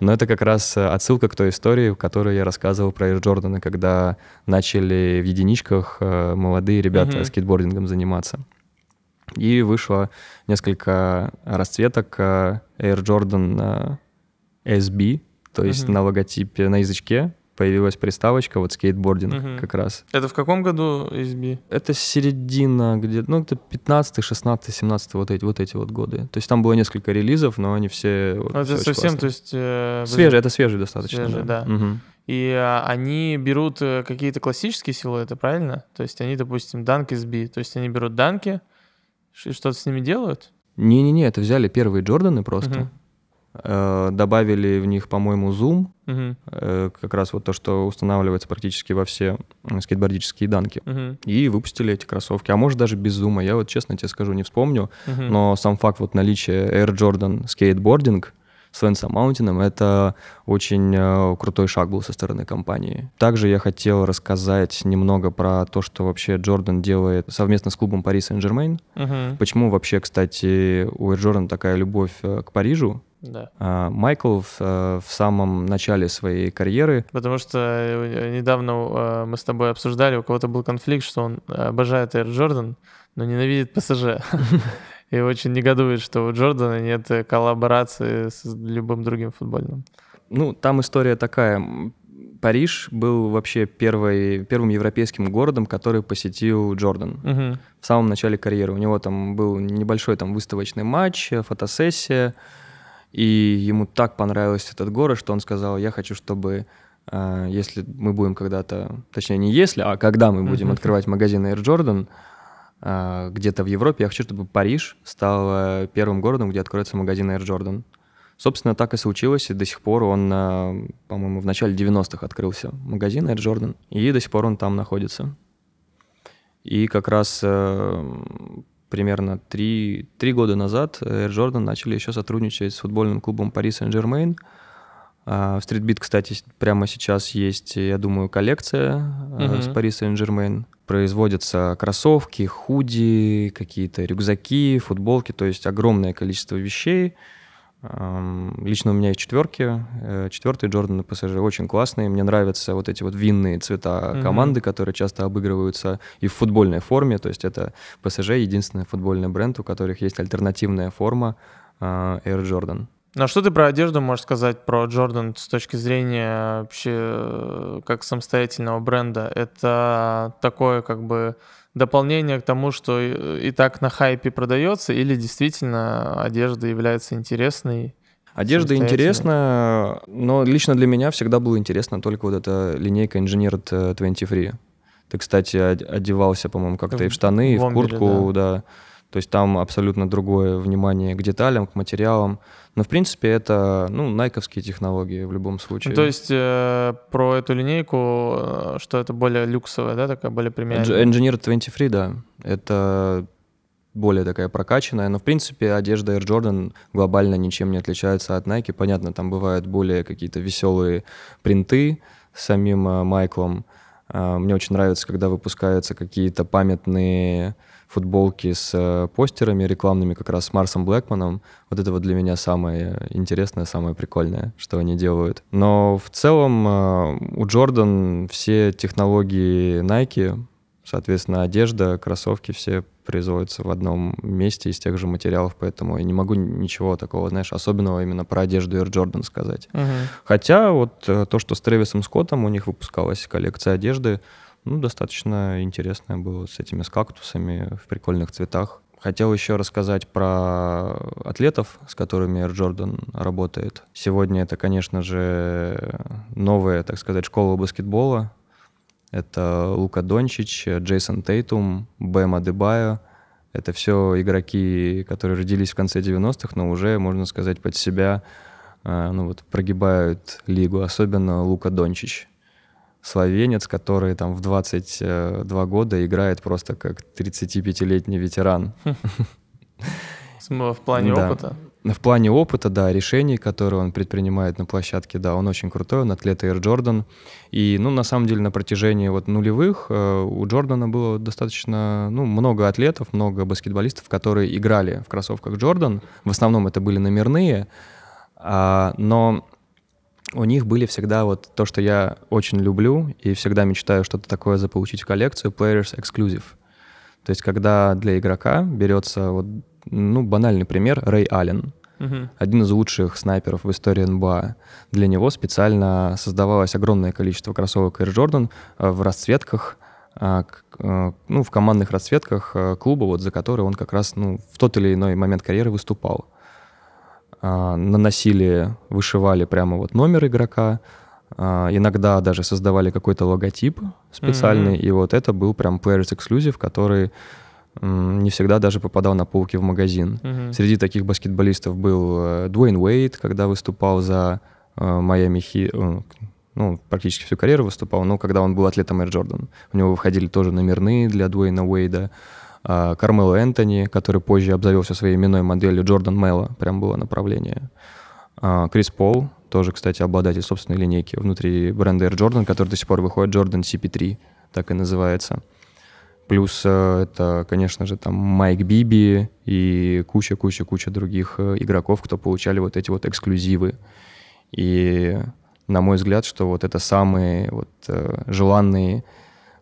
Но это как раз э, отсылка к той истории, в которой я рассказывал про Air Jordan, когда начали в единичках э, молодые ребята Мгм. скейтбордингом заниматься. И вышло несколько расцветок Air Jordan SB, то есть Мгм. на логотипе, на язычке появилась приставочка, вот скейтбординг Мгм. как раз. Это в каком году SB? Это середина, где, ну, это 15, 16, 17, вот эти, вот эти вот годы. То есть там было несколько релизов, но они все... вот, Ну, все это очень совсем, то есть... э, Свежий, это свежий достаточно. Свежий, да. Мгм. И а, они берут э, какие-то классические силуэты, правильно? То есть они, допустим, данки SB, то есть они берут данки, что-то с ними делают? Не-не-не, это взяли первые Джорданы просто, Мгм. Э, добавили в них, по-моему, Мгм. э, как раз вот то, что устанавливается практически во все скейтбордические данки. Мгм. И выпустили эти кроссовки. А может даже без зума, я вот честно тебе скажу, не вспомню. Мгм. Но сам факт вот наличия Air Jordan Skateboarding с Венсом Маунтином — это очень э, крутой шаг был со стороны компании. Также я хотел рассказать немного про то, что вообще Джордан делает совместно с клубом Paris Saint-Germain. Мгм. Почему вообще, кстати, у Air Jordan такая любовь к Парижу? Да. А, Майкл в, э, в самом начале своей карьеры Потому что э, недавно э, мы с тобой обсуждали, у кого-то был конфликт, что он обожает Air Jordan, но ненавидит ПСЖ. И очень негодует, что у Джордана нет коллаборации с любым другим футбольным. Ну, там история такая. Париж был вообще первой, первым европейским городом, который посетил Джордан Мгм. в самом начале карьеры. У него там был небольшой там выставочный матч, фотосессия, и ему так понравился этот город, что он сказал, я хочу, чтобы э, если мы будем когда-то, точнее не если, а когда мы будем Мгм. открывать магазин Air Jordan э, где-то в Европе, я хочу, чтобы Париж стал э, первым городом, где откроется магазин Air Jordan. Собственно, так и случилось, и до сих пор он, по-моему, в начале 90-х открылся магазин Air Jordan, и до сих пор он там находится. И как раз примерно три, три года назад Air Jordan начали еще сотрудничать с футбольным клубом Paris Saint-Germain. А, В Streetbeat, кстати, прямо сейчас есть, я думаю, коллекция э, с. Paris Saint-Germain. Производятся кроссовки, худи, какие-то рюкзаки, футболки, то есть огромное количество вещей. Лично у меня есть четверки. Э, Четвертые Джорданы ПСЖ очень классные. Мне нравятся вот эти вот винные цвета Мгм. команды, которые часто обыгрываются и в футбольной форме. То есть это ПСЖ единственный футбольный бренд, у которых есть альтернативная форма а, Air Jordan. Ну а что ты про одежду можешь сказать про Джордан с точки зрения вообще э, как самостоятельного бренда? Это такое как бы дополнение к тому, что и, и так на хайпе продается, или действительно одежда является интересной? Одежда интересная, но лично для меня всегда было интересно только вот эта линейка Engineered э, 23. Ты, кстати, од- одевался, по-моему, как-то и в В- штаны, и в в Вомбере, куртку, да. То есть там абсолютно другое внимание к деталям, к материалам. Но, в принципе, это, ну, найковские технологии в любом случае. Ну, то есть э, про эту линейку, э, что это более люксовая, да, такая более премиальная? Engi- Engineered 23, да. Это более такая прокачанная, но в принципе одежда Air Jordan глобально ничем не отличается от Nike. Понятно, там бывают более какие-то веселые принты с самим э, Майклом. Мне очень нравится, когда выпускаются какие-то памятные футболки с э, постерами рекламными как раз с Марсом Блэкманом. Вот это вот для меня самое интересное, самое прикольное, что они делают. Но в целом э, у Jordan все технологии Nike, соответственно, одежда, кроссовки все производятся в одном месте из тех же материалов, поэтому я не могу ничего такого, знаешь, особенного именно про одежду Air Jordan сказать. Мгм. Хотя вот э, то, что с Трэвисом Скоттом у них выпускалась коллекция одежды, ну, достаточно интересное было с этими с кактусами в прикольных цветах. Хотел еще рассказать про атлетов, с которыми Air Jordan работает. Сегодня это, конечно же, новая, так сказать, школа баскетбола. Это Лука Дончич, Джейсон Тейтум, Бэм Адебайо. Это все игроки, которые родились в конце 90-х, но уже, можно сказать, под себя э, ну, вот, прогибают лигу, особенно Лука Дончич словенец, который там в 22 года играет просто как 35-летний ветеран. В плане опыта? В плане опыта, да, решений, которые он предпринимает на площадке, да, он очень крутой, он атлет Air Jordan. И, ну, на самом деле, на протяжении вот нулевых э, у Джордана было достаточно, ну, много атлетов, много баскетболистов, которые играли в кроссовках Джордан. В основном это были номерные, а, но у них были всегда вот то, что я очень люблю и всегда мечтаю что-то такое заполучить в коллекцию, Players Exclusive. То есть когда для игрока берется, вот, ну, банальный пример, Рэй Аллен, uh-huh. один из лучших снайперов в истории НБА. Для него специально создавалось огромное количество кроссовок Air Jordan э, в расцветках, э, э, ну, в командных расцветках клуба, вот за который он как раз ну, в тот или иной момент карьеры выступал. А, наносили, вышивали прямо вот номер игрока, а, иногда даже создавали какой-то логотип специальный, mm-hmm. и вот это был прям Players Exclusive, который не всегда даже попадал на полки в магазин. Mm-hmm. Среди таких баскетболистов был э, Дуэйн Уэйт, когда выступал за Майами Хи, э, ну, практически всю карьеру выступал, но когда он был атлетом Air Jordan. У него выходили тоже номерные для Дуэйна Уэйда. А, Кармело Энтони, который позже обзавелся своей именной моделью Джордан Мелло, прям было направление. А, Крис Пол, тоже, кстати, обладатель собственной линейки внутри бренда Air Jordan, который до сих пор выходит, Jordan CP3, так и называется. Плюс э, это, конечно же, там Майк Биби и куча-куча-куча других э, игроков, кто получали вот эти вот эксклюзивы. И на мой взгляд, что вот это самые вот э, желанные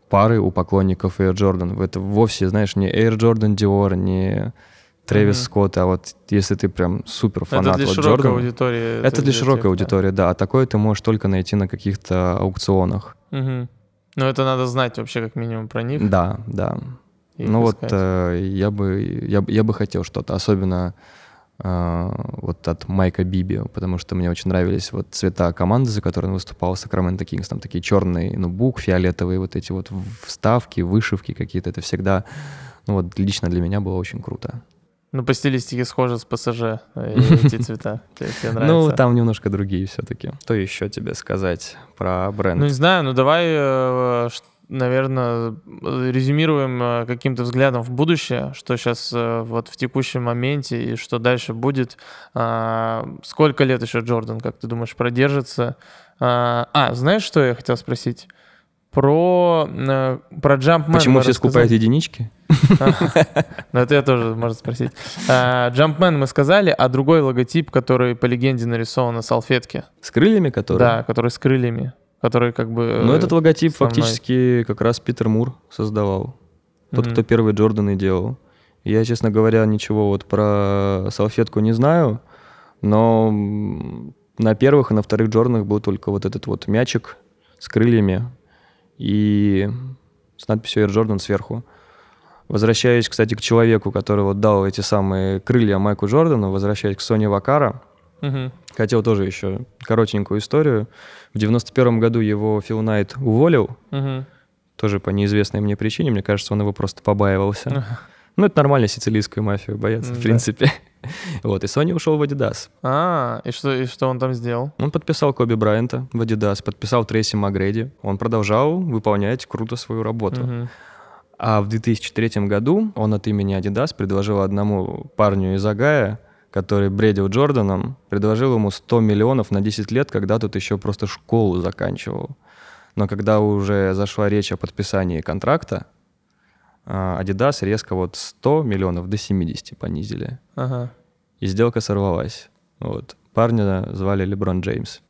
пары у поклонников Air Jordan. Это вовсе, знаешь, не Air Jordan Dior, не Трэвис mm-hmm. Скотт, а вот если ты прям супер фанат это для вот широкой Джордана, аудитории. Это, это для широкой тех, аудитории, да. да. А такое ты можешь только найти на каких-то аукционах. Mm-hmm. Ну это надо знать вообще как минимум про них. Да, да. ну искать. вот э, я бы я, я бы хотел что-то, особенно а, вот от Майка Биби, потому что мне очень нравились вот цвета команды, за которой он выступал, Сакраменто Кингс, там такие черные, ну, бук, фиолетовые, вот эти вот вставки, вышивки какие-то, это всегда, ну, вот лично для меня было очень круто. Ну, по стилистике схоже с ПСЖ, э, эти цвета. Тебе Ну, там немножко другие все-таки. Что еще тебе сказать про бренд? Ну, не знаю, ну давай э, наверное, резюмируем э, каким-то взглядом в будущее, что сейчас э, вот в текущем моменте и что дальше будет. А, сколько лет еще Джордан, как ты думаешь, продержится? А, а знаешь, что я хотел спросить? Про, э, про Jumpman. Почему все скупают единички? Ну, это я тоже, можно спросить. Jumpman мы сказали, а другой логотип, который по легенде нарисован на салфетке. С крыльями, который? Да, который с крыльями который как бы... Ну, этот логотип основной. фактически как раз Питер Мур создавал. Тот, кто первый Джорданы делал. Я, честно говоря, ничего вот про салфетку не знаю, но на первых и на вторых Джорданах был только вот этот вот мячик с крыльями и с надписью Air Jordan сверху. Возвращаясь, кстати, к человеку, который вот дал эти самые крылья Майку Джордану, возвращаясь к Соне Вакара, угу. хотел тоже еще коротенькую историю. В 91 году его Фил Найт уволил, угу. тоже по неизвестной мне причине. Мне кажется, он его просто побаивался. Угу. Ну, это нормально сицилийскую мафию бояться, в принципе. Вот, и Сони ушел в Adidas. А, и что, и что он там сделал? Он подписал Коби Брайанта в Adidas, подписал Трейси Магреди. Он продолжал выполнять круто свою работу. Угу. А в 2003 году он от имени Adidas предложил одному парню из Агая который бредил Джорданом, предложил ему 100 миллионов на 10 лет, когда тут еще просто школу заканчивал. Но когда уже зашла речь о подписании контракта, Adidas резко вот 100 миллионов до 70 понизили. Ага. И сделка сорвалась. Вот. Парня звали Леброн Джеймс.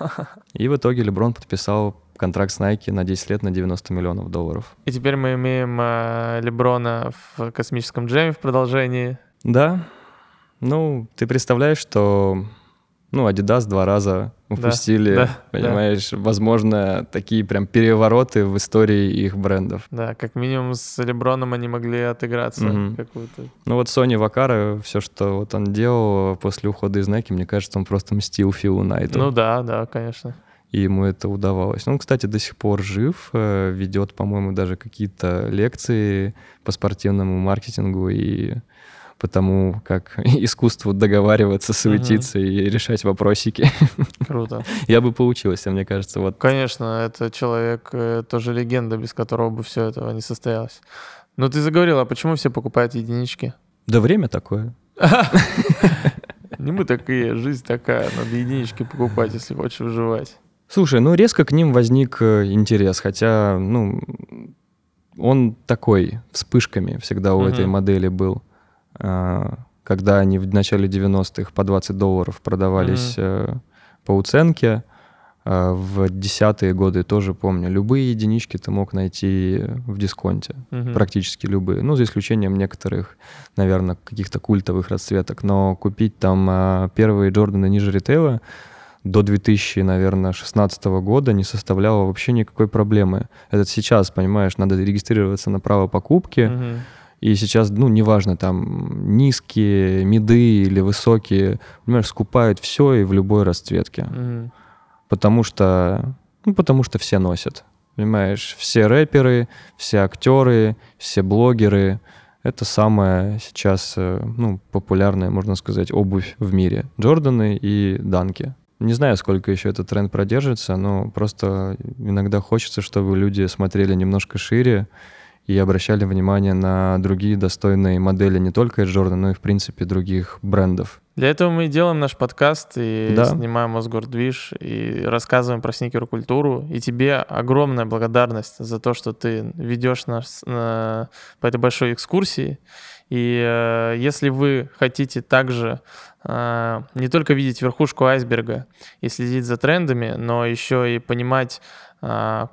И в итоге Леброн подписал контракт с Nike на 10 лет на 90 миллионов долларов. И теперь мы имеем э, Леброна в космическом джеме в продолжении. Да, ну, ты представляешь, что ну, Adidas два раза упустили, да, понимаешь, да. возможно, такие прям перевороты в истории их брендов. Да, как минимум с Леброном они могли отыграться угу. какую-то. Ну вот Сони Вакара, все, что вот он делал после ухода из Nike, мне кажется, он просто мстил Филу Найту. Ну да, да, конечно. И ему это удавалось. Ну, он, кстати, до сих пор жив, э, ведет, по-моему, даже какие-то лекции по спортивному маркетингу и по тому, как искусству договариваться, суетиться угу. и решать вопросики. Круто. Я бы поучился, мне кажется. Вот. Конечно, это человек, э, тоже легенда, без которого бы все этого не состоялось. Но ты заговорил, а почему все покупают единички? Да время такое. Не мы такие, жизнь такая, надо единички покупать, если хочешь выживать. Слушай, ну резко к ним возник э, интерес, хотя, ну, он такой, вспышками всегда у этой модели был. А, когда они в начале 90-х по 20 долларов продавались mm-hmm. по уценке, а, в десятые годы тоже помню, любые единички ты мог найти в дисконте, mm-hmm. практически любые, ну, за исключением некоторых, наверное, каких-то культовых расцветок, но купить там первые Джорданы ниже ритейла до 2000, наверное, 16 года не составляло вообще никакой проблемы. Это сейчас, понимаешь, надо регистрироваться на право покупки, mm-hmm и сейчас, ну, неважно, там, низкие, миды или высокие, понимаешь, скупают все и в любой расцветке. Mm-hmm. Потому что, ну, потому что все носят. Понимаешь, все рэперы, все актеры, все блогеры. Это самая сейчас, э, ну, популярная, можно сказать, обувь в мире. Джорданы и Данки. Не знаю, сколько еще этот тренд продержится, но просто иногда хочется, чтобы люди смотрели немножко шире, и обращали внимание на другие достойные модели не только Air Jordan, но и, в принципе, других брендов. Для этого мы делаем наш подкаст и да. снимаем Мосгордвиж и рассказываем про сникер-культуру. И тебе огромная благодарность за то, что ты ведешь нас на, по этой большой экскурсии. И э, если вы хотите также э, не только видеть верхушку айсберга и следить за трендами, но еще и понимать э,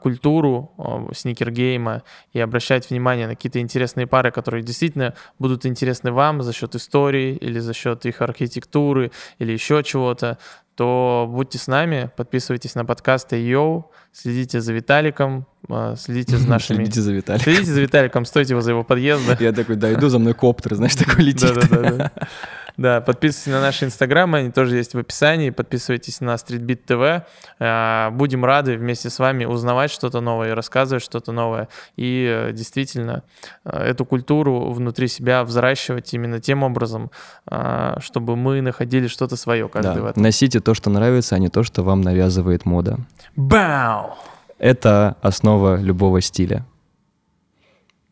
культуру э, сникергейма и обращать внимание на какие-то интересные пары, которые действительно будут интересны вам за счет истории или за счет их архитектуры или еще чего-то, то будьте с нами, подписывайтесь на подкасты Йоу, следите за Виталиком, а, следите за нашими... Следите за Виталиком. Следите за Виталиком, стойте возле его подъезда. Я такой, да, иду за мной коптер, знаешь, такой летит. Да-да-да. Да, подписывайтесь на наши инстаграмы, они тоже есть в описании. Подписывайтесь на Streetbeat TV. А, будем рады вместе с вами узнавать что-то новое рассказывать что-то новое. И э, действительно э, эту культуру внутри себя взращивать именно тем образом, а, чтобы мы находили что-то свое каждый да. в этом. Носите то, что нравится, а не то, что вам навязывает мода. Бау! Это основа любого стиля.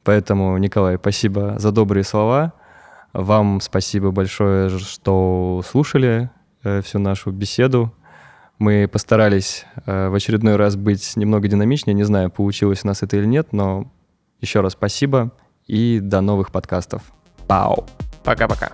Поэтому, Николай, спасибо за добрые слова. Вам спасибо большое, что слушали э, всю нашу беседу. Мы постарались э, в очередной раз быть немного динамичнее. Не знаю, получилось у нас это или нет, но еще раз спасибо и до новых подкастов. Пау! Пока-пока.